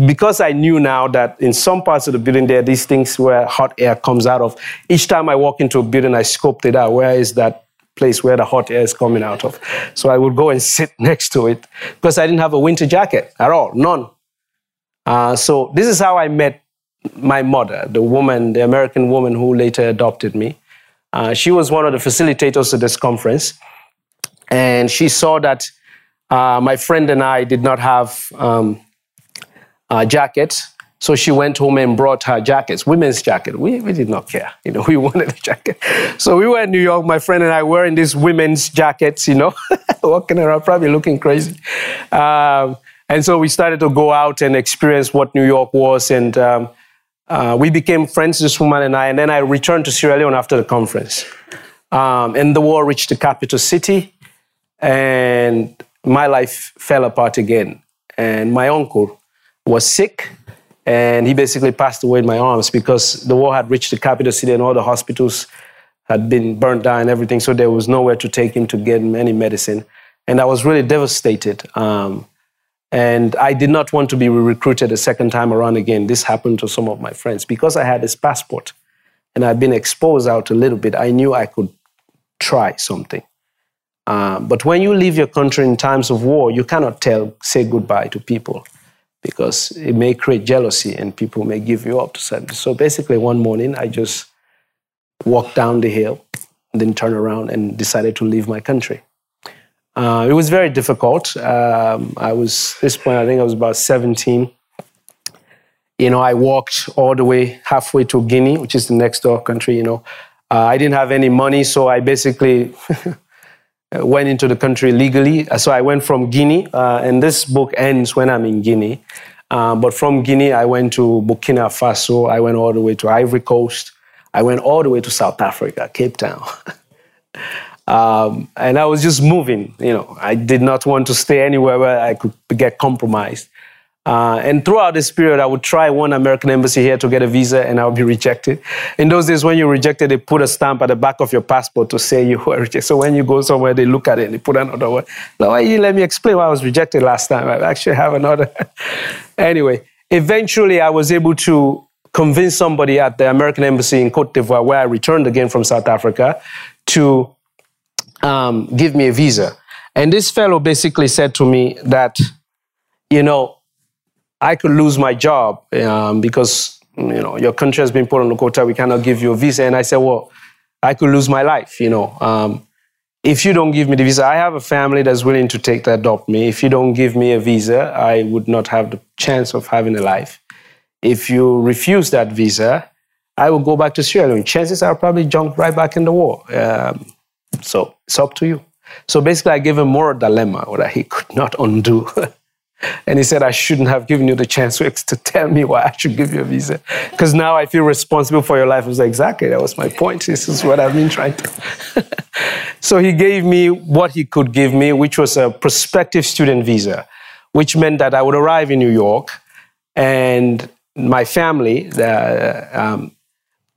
because I knew now that in some parts of the building there these things where hot air comes out of. Each time I walk into a building, I scoped it out. Where is that place where the hot air is coming out of. So I would go and sit next to it because I didn't have a winter jacket at all, none. Uh, so this is how I met my mother, the woman, the American woman who later adopted me. Uh, she was one of the facilitators of this conference, and she saw that uh, my friend and I did not have um, jackets, so she went home and brought her jackets, women's jacket. We, we did not care, you know, we wanted a jacket. So we were in New York, my friend and I were wearing these women's jackets, you know, walking around, probably looking crazy. Um, and so we started to go out and experience what New York was. And um, uh, we became friends, this woman and I. And then I returned to Sierra Leone after the conference. Um, and the war reached the capital city. And my life fell apart again. And my uncle was sick and he basically passed away in my arms because the war had reached the capital city and all the hospitals had been burned down and everything. So there was nowhere to take him to get him any medicine. And I was really devastated. Um, and I did not want to be recruited a second time around again. This happened to some of my friends. Because I had this passport and I'd been exposed out a little bit, I knew I could try something. Um, but when you leave your country in times of war, you cannot tell, say goodbye to people because it may create jealousy and people may give you up to something. So basically, one morning I just walked down the hill, then turned around and decided to leave my country. Uh, it was very difficult. Um, I was this point, I think I was about 17. You know, I walked all the way halfway to Guinea, which is the next door country. You know, uh, I didn't have any money, so I basically went into the country legally. Uh, so I went from Guinea, uh, and this book ends when I'm in Guinea. Uh, but from Guinea, I went to Burkina Faso. I went all the way to Ivory Coast. I went all the way to South Africa, Cape Town. um, and I was just moving. You know, I did not want to stay anywhere where I could get compromised. Uh, and throughout this period, I would try one American embassy here to get a visa and I would be rejected. In those days, when you're rejected, they put a stamp at the back of your passport to say you were rejected. So when you go somewhere, they look at it and they put another one. Now, why you let me explain why I was rejected last time? I actually have another. anyway, eventually, I was able to convince somebody at the American embassy in Cote d'Ivoire, where I returned again from South Africa, to um, give me a visa. And this fellow basically said to me that, you know, I could lose my job um, because you know your country has been put on the quota. We cannot give you a visa. And I said, well, I could lose my life. You know, um, if you don't give me the visa, I have a family that's willing to take to adopt me. If you don't give me a visa, I would not have the chance of having a life. If you refuse that visa, I will go back to Sierra Leone. Chances are I'll probably jump right back in the war. Um, so it's up to you. So basically, I gave him more dilemma that he could not undo. And he said, I shouldn't have given you the chance to tell me why I should give you a visa. Because now I feel responsible for your life. I was like, exactly, that was my point. This is what I've been trying to. So he gave me what he could give me, which was a prospective student visa, which meant that I would arrive in New York and my family, the um,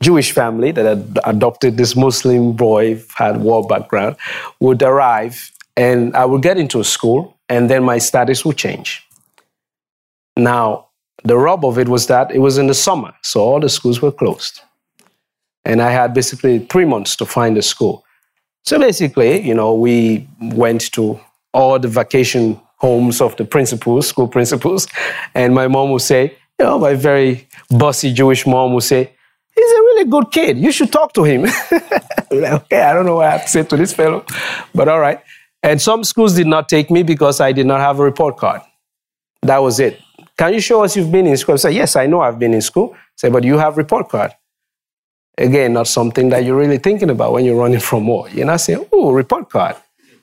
Jewish family that had adopted this Muslim boy, had war background, would arrive and I would get into a school and then my status would change. Now, the rub of it was that it was in the summer, so all the schools were closed. And I had basically three months to find a school. So basically, you know, we went to all the vacation homes of the principals, school principals, and my mom would say, you know, my very bossy Jewish mom would say, he's a really good kid. You should talk to him. okay, I don't know what I have to say to this fellow, but all right. And some schools did not take me because I did not have a report card. That was it. Can you show us you've been in school? I said, yes, I know I've been in school. I said, but you have report card. Again, not something that you're really thinking about when you're running from war. You're not saying, oh, report card.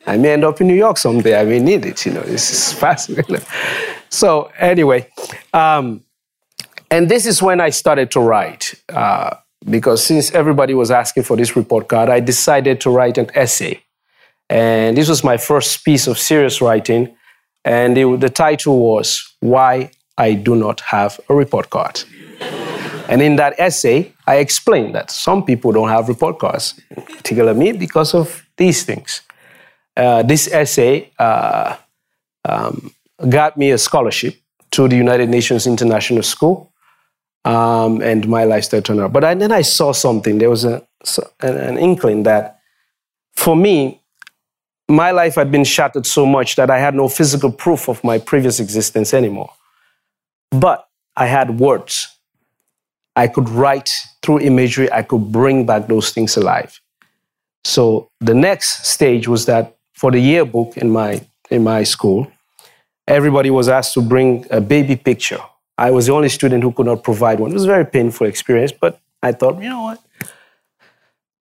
I may end up in New York someday. I may need it. You know, this is fascinating. so anyway, um, and this is when I started to write. Uh, because since everybody was asking for this report card, I decided to write an essay. And this was my first piece of serious writing. And it, the title was Why I Do Not Have a Report Card. and in that essay, I explained that some people don't have report cards, particularly me, because of these things. Uh, this essay uh, um, got me a scholarship to the United Nations International School um, and my life lifestyle turned out. But I, then I saw something. There was a, an, an inkling that for me, my life had been shattered so much that I had no physical proof of my previous existence anymore. But I had words. I could write through imagery, I could bring back those things alive. So the next stage was that for the yearbook in my, in my school, everybody was asked to bring a baby picture I was the only student who could not provide one. It was a very painful experience, but I thought, you know what?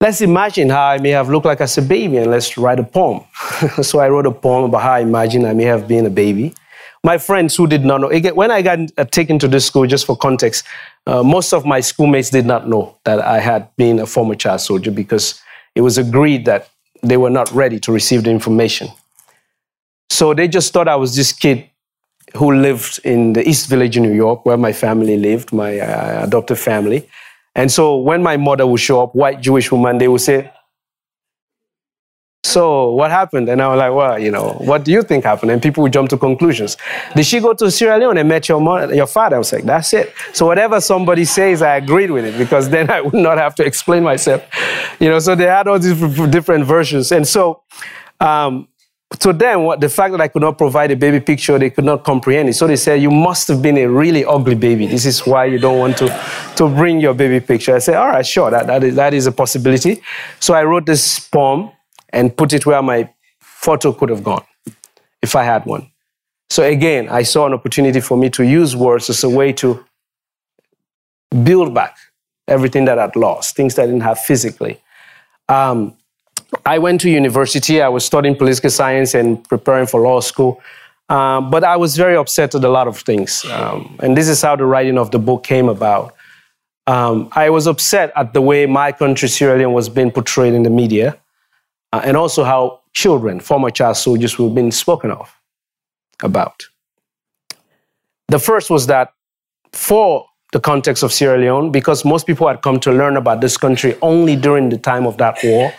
Let's imagine how I may have looked like as a baby and let's write a poem. so I wrote a poem about how I imagine I may have been a baby. My friends who did not know, when I got uh, taken to this school, just for context, uh, most of my schoolmates did not know that I had been a former child soldier because it was agreed that they were not ready to receive the information. So they just thought I was this kid who lived in the East Village in New York, where my family lived, my uh, family. And so when my mother would show up, white Jewish woman, they would say, so what happened? And I was like, well, you know, what do you think happened? And people would jump to conclusions. Did she go to Sierra Leone and met your mother, your father? I was like, that's it. So whatever somebody says, I agreed with it because then I would not have to explain myself. You know, so they had all these different versions. And so um, to them, what, the fact that I could not provide a baby picture, they could not comprehend it. So they said, You must have been a really ugly baby. This is why you don't want to, to bring your baby picture. I said, All right, sure, that, that, is, that is a possibility. So I wrote this poem and put it where my photo could have gone if I had one. So again, I saw an opportunity for me to use words as a way to build back everything that I'd lost, things that I didn't have physically. Um, I went to university. I was studying political science and preparing for law school. Um, but I was very upset with a lot of things. Um, and this is how the writing of the book came about. Um, I was upset at the way my country, Sierra Leone, was being portrayed in the media, uh, and also how children, former child soldiers, were being spoken of about. The first was that for the context of Sierra Leone, because most people had come to learn about this country only during the time of that war,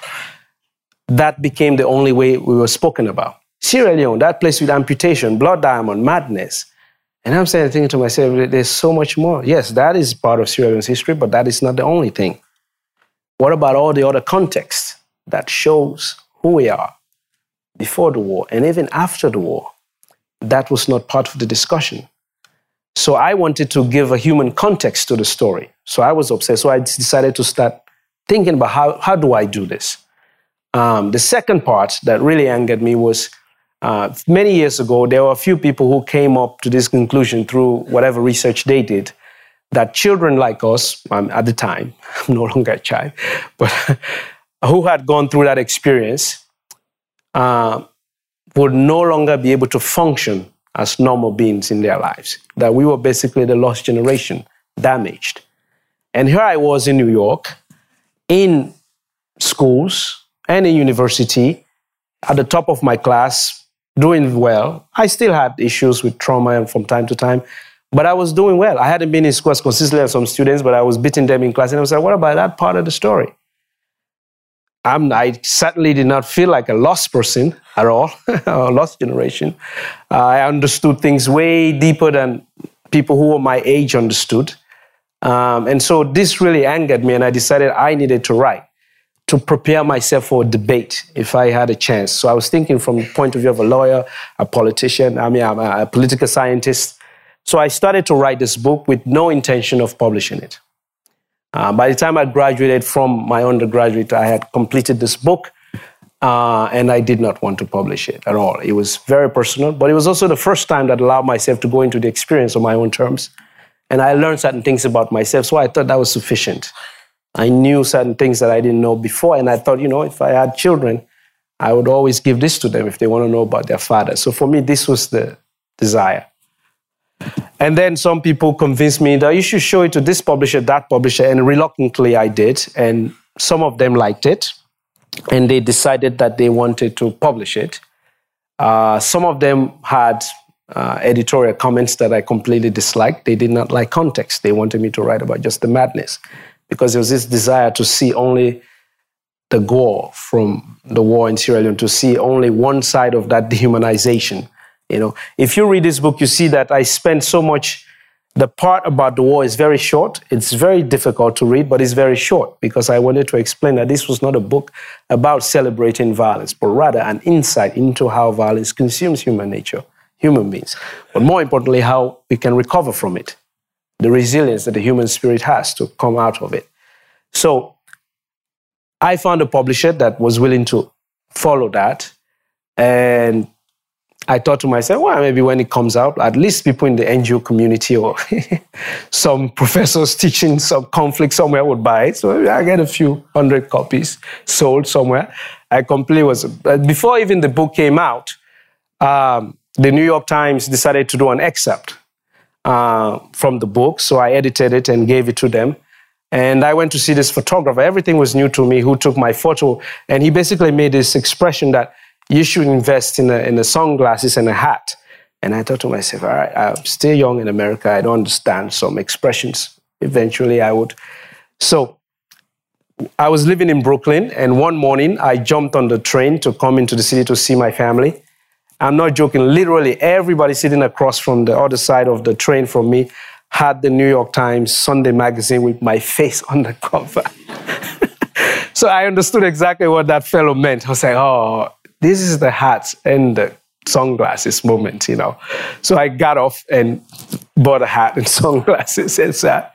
that became the only way we were spoken about. Sierra Leone, that place with amputation, blood diamond, madness. And I'm saying, thinking to myself, there's so much more. Yes, that is part of Sierra Leone's history, but that is not the only thing. What about all the other context that shows who we are before the war and even after the war? That was not part of the discussion. So I wanted to give a human context to the story. So I was obsessed. So I decided to start thinking about how, how do I do this? Um, the second part that really angered me was uh, many years ago, there were a few people who came up to this conclusion through whatever research they did that children like us, um, at the time, I'm no longer a child, but who had gone through that experience uh, would no longer be able to function as normal beings in their lives. That we were basically the lost generation, damaged. And here I was in New York, in schools, and in university, at the top of my class, doing well. I still had issues with trauma and from time to time, but I was doing well. I hadn't been in school as consistently as some students, but I was beating them in class. And I was like, what about that part of the story? I'm, i certainly did not feel like a lost person at all, a lost generation. I understood things way deeper than people who were my age understood. Um, and so this really angered me, and I decided I needed to write to prepare myself for a debate if I had a chance. So I was thinking from the point of view of a lawyer, a politician, I mean, I'm a political scientist. So I started to write this book with no intention of publishing it. Uh, by the time I graduated from my undergraduate, I had completed this book, uh, and I did not want to publish it at all. It was very personal, but it was also the first time that allowed myself to go into the experience on my own terms. And I learned certain things about myself, so I thought that was sufficient. I knew certain things that I didn't know before, and I thought, you know, if I had children, I would always give this to them if they want to know about their father. So for me, this was the desire. And then some people convinced me that you should show it to this publisher, that publisher, and reluctantly I did. And some of them liked it, and they decided that they wanted to publish it. Uh, some of them had uh, editorial comments that I completely disliked. They did not like context. They wanted me to write about just the madness because there was this desire to see only the gore from the war in Sierra Leone, to see only one side of that dehumanization. You know, if you read this book, you see that I spent so much. The part about the war is very short. It's very difficult to read, but it's very short because I wanted to explain that this was not a book about celebrating violence, but rather an insight into how violence consumes human nature, human beings, but more importantly, how we can recover from it the resilience that the human spirit has to come out of it. So I found a publisher that was willing to follow that. And I thought to myself, well, maybe when it comes out, at least people in the NGO community or some professors teaching some conflict somewhere would buy it. So I get a few hundred copies sold somewhere. I completely was, before even the book came out, um, the New York Times decided to do an excerpt uh, from the book. So I edited it and gave it to them. And I went to see this photographer. Everything was new to me who took my photo. And he basically made this expression that you should invest in a, in a sunglasses and a hat. And I thought to myself, all right, I'm still young in America. I don't understand some expressions. Eventually I would. So I was living in Brooklyn. And one morning I jumped on the train to come into the city to see my family. I'm not joking. Literally, everybody sitting across from the other side of the train from me had the New York Times Sunday magazine with my face on the cover. so I understood exactly what that fellow meant. I was like, oh, this is the hat and the sunglasses moment, you know. So I got off and bought a hat and sunglasses and sat.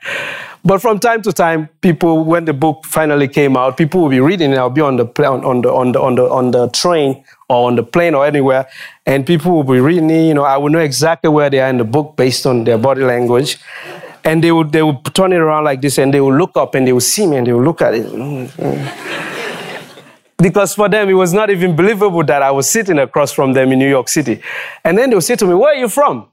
But from time to time, people, when the book finally came out, people will be reading it. I'll be on the on, on the on the on the on the train or on the plane or anywhere, and people will be reading. You know, I will know exactly where they are in the book based on their body language, and they would they would turn it around like this, and they will look up and they will see me and they will look at it. Because for them it was not even believable that I was sitting across from them in New York City. And then they would say to me, Where are you from?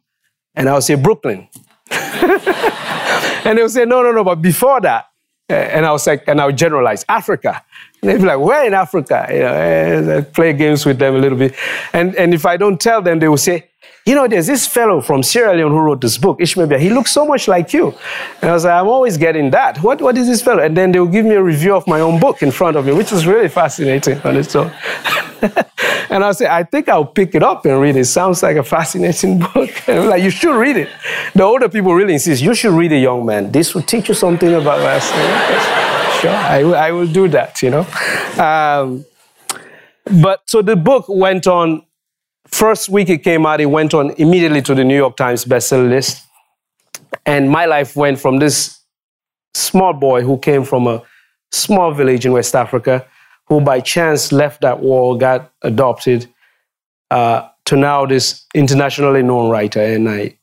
And I would say, Brooklyn. and they would say, no, no, no, but before that, eh, and I was like, and I would generalize Africa. And they'd be like, where in Africa? You know, I play games with them a little bit. And, and if I don't tell them, they will say, you know, there's this fellow from Sierra Leone who wrote this book, Ishmael He looks so much like you. And I was like, I'm always getting that. What, what is this fellow? And then they will give me a review of my own book in front of me, which is really fascinating on its own. and I'll say, I think I'll pick it up and read it. Sounds like a fascinating book. And I'm like, you should read it. The older people really insist, you should read it, young man. This will teach you something about us. sure, I, I will do that, you know. Um, but so the book went on First week it came out, it went on immediately to the New York Times bestseller list. And my life went from this small boy who came from a small village in West Africa, who by chance left that war, got adopted, uh, to now this internationally known writer. And I,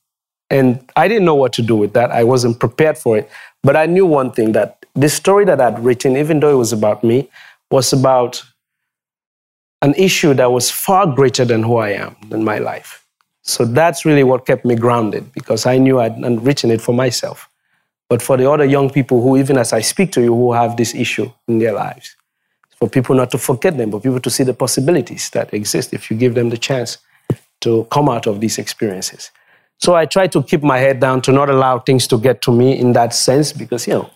and I didn't know what to do with that. I wasn't prepared for it. But I knew one thing that this story that I'd written, even though it was about me, was about an issue that was far greater than who I am, than my life. So that's really what kept me grounded because I knew I'd written it for myself. But for the other young people who, even as I speak to you, who have this issue in their lives, for people not to forget them, but people to see the possibilities that exist if you give them the chance to come out of these experiences. So I try to keep my head down to not allow things to get to me in that sense because, you know,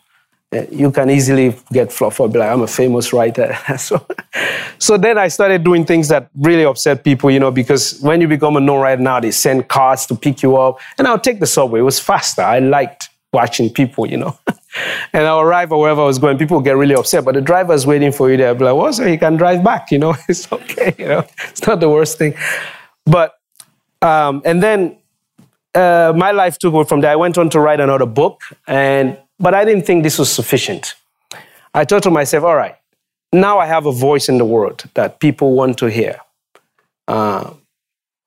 you can easily get fluff up, like, I'm a famous writer. so, so then I started doing things that really upset people, you know, because when you become a known writer now, they send cars to pick you up. And I'll take the subway. It was faster. I liked watching people, you know. and I'll arrive or wherever I was going, people get really upset, but the driver's waiting for you there. I'll be like, well, so you can drive back, you know, it's okay, you know, it's not the worst thing. But, um, and then uh, my life took away from there. I went on to write another book, and but I didn't think this was sufficient. I thought to myself, all right, now I have a voice in the world that people want to hear. Uh,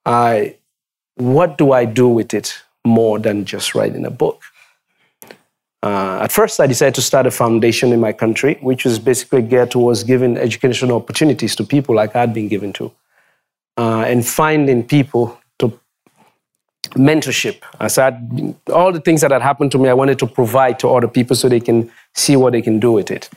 I, what do I do with it more than just writing a book? Uh, at first, I decided to start a foundation in my country, which was basically geared towards giving educational opportunities to people like I'd been given to, uh, and finding people mentorship. I said all the things that had happened to me, I wanted to provide to other people so they can see what they can do with it.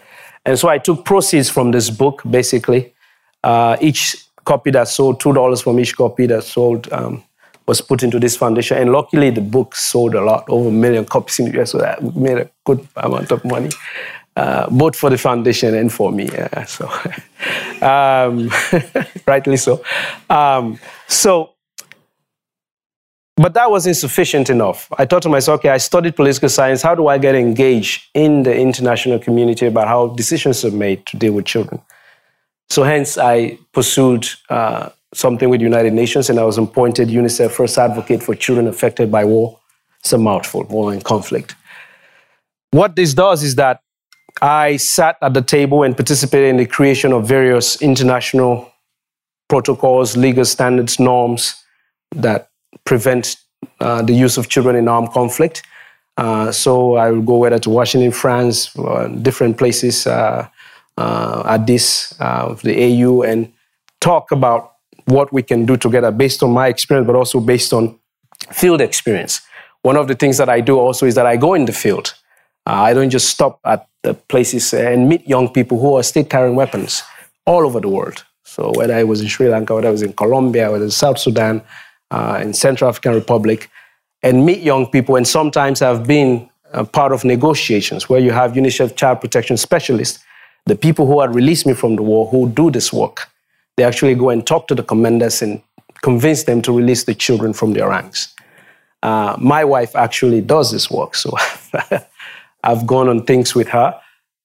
And so I took proceeds from this book, basically. Uh, each copy that sold, $2 from each copy that sold, um, was put into this foundation. And luckily, the book sold a lot, over a million copies in the US, so that made a good amount of money, uh, both for the foundation and for me. Yeah, so, um, rightly so. Um, so, but that wasn't sufficient enough. I thought to myself, okay, I studied political science. How do I get engaged in the international community about how decisions are made to deal with children? So, hence, I pursued uh, something with the United Nations, and I was appointed UNICEF First Advocate for Children Affected by War. It's a mouthful, war and conflict. What this does is that I sat at the table and participated in the creation of various international protocols, legal standards, norms that prevent uh, the use of children in armed conflict. Uh, so I will go whether to Washington, France, different places uh, uh at this, uh, the AU, and talk about what we can do together based on my experience, but also based on field experience. One of the things that I do also is that I go in the field. I don't just stop at the places and meet young people who are still carrying weapons all over the world. So whether I was in Sri Lanka, whether I was in Colombia, whether in South Sudan, uh, in Central African Republic, and meet young people. And sometimes I've been part of negotiations where you have UNICEF child protection specialists, the people who had released me from the war who do this work. They actually go and talk to the commanders and convince them to release the children from their ranks. Uh, my wife actually does this work, so I've gone on things with her.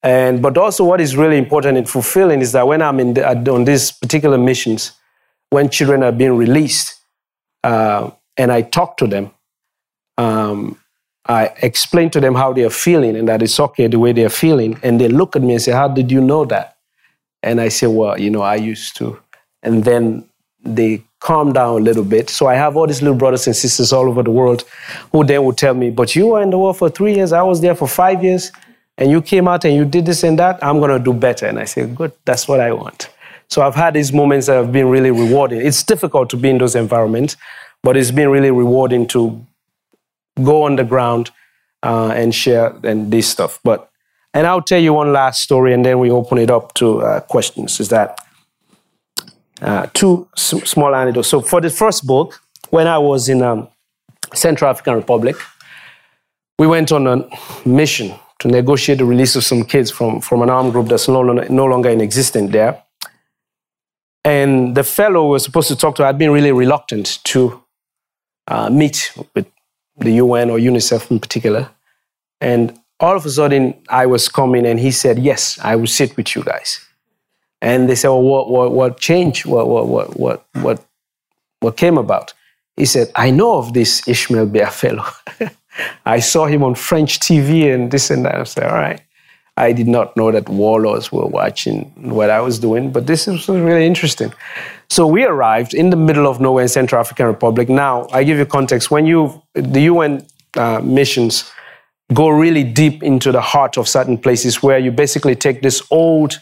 And but also, what is really important and fulfilling is that when I'm in the, on these particular missions, when children are being released, uh, and I talk to them, um, I explain to them how they are feeling and that it's okay the way they are feeling. And they look at me and say, How did you know that? And I say, Well, you know, I used to. And then they calm down a little bit. So I have all these little brothers and sisters all over the world who then would tell me, But you were in the war for three years, I was there for five years, and you came out and you did this and that. I'm going to do better. And I say, Good, that's what I want. So I've had these moments that have been really rewarding. It's difficult to be in those environments, but it's been really rewarding to go on the ground uh, and share and this stuff. But and I'll tell you one last story, and then we open it up to uh, questions. Is that uh, two s- small anecdotes? So for the first book, when I was in um, Central African Republic, we went on a mission to negotiate the release of some kids from, from an armed group that's no no longer in existence there. And the fellow we supposed to talk to had been really reluctant to uh, meet with the UN or UNICEF in particular. And all of a sudden, I was coming and he said, Yes, I will sit with you guys. And they said, Well, what, what, what changed? What, what, what, what, what, what came about? He said, I know of this Ishmael Beah fellow. I saw him on French TV and this and that. I said, All right. I did not know that warlords were watching what I was doing, but this was really interesting. So we arrived in the middle of nowhere in Central African Republic. Now, I give you context. When you, the UN uh, missions go really deep into the heart of certain places where you basically take this old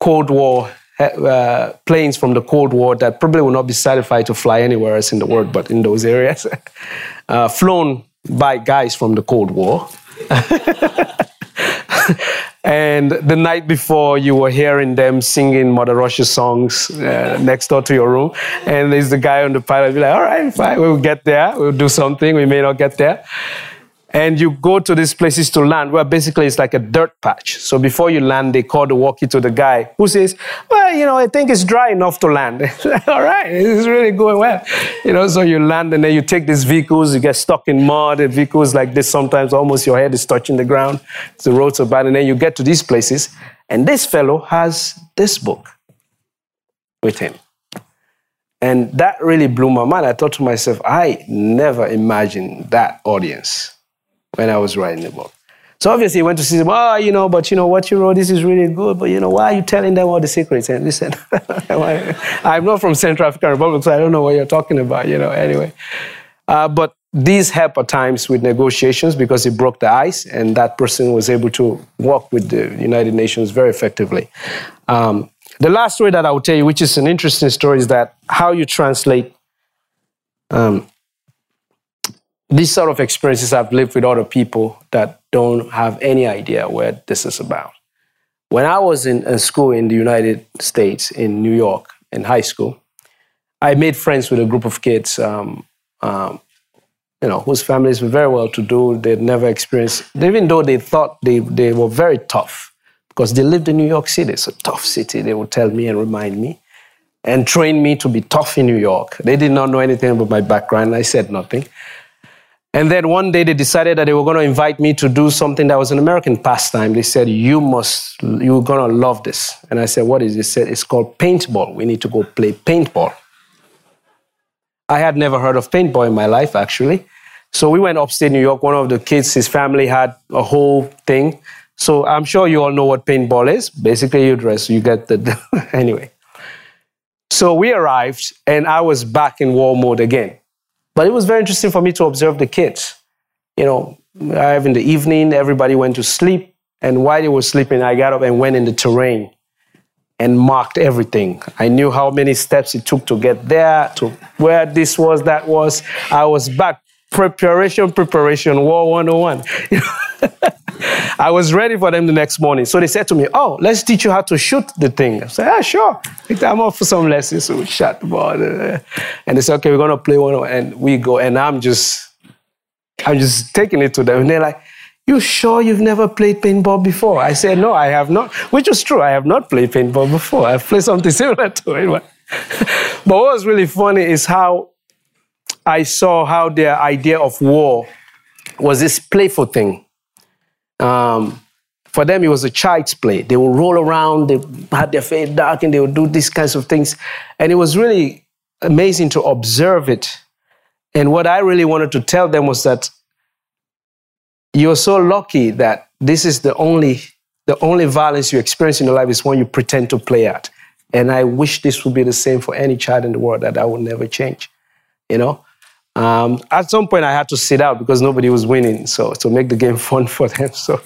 Cold War uh, planes from the Cold War that probably will not be certified to fly anywhere else in the world but in those areas, uh, flown by guys from the Cold War. And the night before, you were hearing them singing Mother Russia songs uh, next door to your room. And there's the guy on the pilot, be like, all right, fine, we'll get there. We'll do something. We may not get there and you go to these places to land where basically it's like a dirt patch. So before you land, they call the walkie to the guy who says, Well, you know, I think it's dry enough to land. All right, it's really going well. You know, so you land and then you take these vehicles, you get stuck in mud, and vehicles like this, sometimes almost your head is touching the ground. The roads are bad, and then you get to these places, and this fellow has this book with him. And that really blew my mind. I thought to myself, I never imagined that audience when I was writing the book. So obviously he went to see them, oh, you know, but you know, what you wrote, this is really good, but you know, why are you telling them all the secrets? And listen, I'm not from Central African Republic, so I don't know what you're talking about, you know, anyway. Uh, but these help at times with negotiations because it broke the ice and that person was able to work with the United Nations very effectively. Um, the last story that I will tell you, which is an interesting story, is that how you translate um, these sort of experiences I've lived with other people that don't have any idea where this is about. When I was in, school in the United States, in New York, in high school, I made friends with a group of kids, um, um, you know, whose families were very well to do. They'd never experienced, even though they thought they, they were very tough, because they lived in New York City. It's a tough city, they would tell me and remind me, and train me to be tough in New York. They did not know anything about my background. I said nothing. And then one day they decided that they were going to invite me to do something that was an American pastime. They said, You must, you're going to love this. And I said, What is it? They said, It's called paintball. We need to go play paintball. I had never heard of paintball in my life, actually. So we went upstate New York. One of the kids, his family had a whole thing. So I'm sure you all know what paintball is. Basically, you dress, you get the. anyway. So we arrived, and I was back in war mode again. But it was very interesting for me to observe the kids. You know, in the evening, everybody went to sleep. And while they were sleeping, I got up and went in the terrain and marked everything. I knew how many steps it took to get there, to where this was, that was. I was back. Preparation, preparation, War 101. I was ready for them the next morning. So they said to me, Oh, let's teach you how to shoot the thing. I said, Yeah, sure. I'm off for some lessons. So we shot the ball. And they said, Okay, we're going to play one. And we go. And I'm just, I'm just taking it to them. And they're like, You sure you've never played paintball before? I said, No, I have not. Which is true. I have not played paintball before. I've played something similar to it. But, but what was really funny is how I saw how their idea of war was this playful thing. Um, for them, it was a child's play. They would roll around, they had their face dark, and they would do these kinds of things. And it was really amazing to observe it. And what I really wanted to tell them was that you're so lucky that this is the only the only violence you experience in your life is when you pretend to play at. And I wish this would be the same for any child in the world that I would never change. You know, um, at some point, I had to sit out because nobody was winning, so to make the game fun for them. So,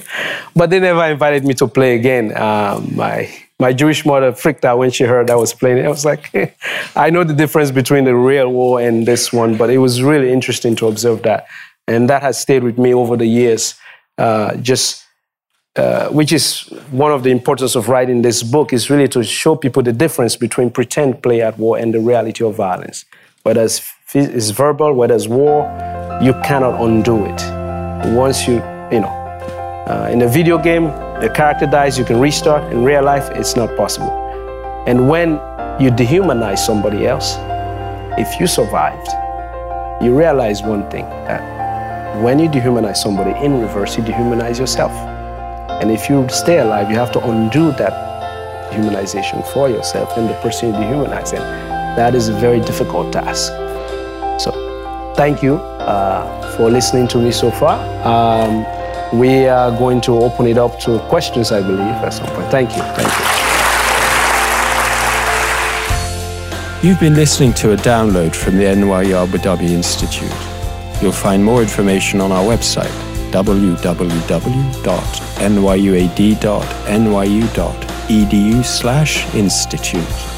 but they never invited me to play again. Um, my my Jewish mother freaked out when she heard I was playing. I was like, I know the difference between the real war and this one, but it was really interesting to observe that, and that has stayed with me over the years. Uh, just uh, which is one of the importance of writing this book is really to show people the difference between pretend play at war and the reality of violence, whether it's it's verbal, whether it's war, you cannot undo it. Once you, you know, uh, in a video game, the character dies, you can restart. In real life, it's not possible. And when you dehumanize somebody else, if you survived, you realize one thing that when you dehumanize somebody in reverse, you dehumanize yourself. And if you stay alive, you have to undo that dehumanization for yourself and the person you dehumanize. And that is a very difficult task. So thank you uh, for listening to me so far. Um, we are going to open it up to questions, I believe, at some point. Thank you. Thank you. You've been listening to a download from the NYU Abu Dhabi Institute. You'll find more information on our website, www.nyuad.nyu.edu/institute.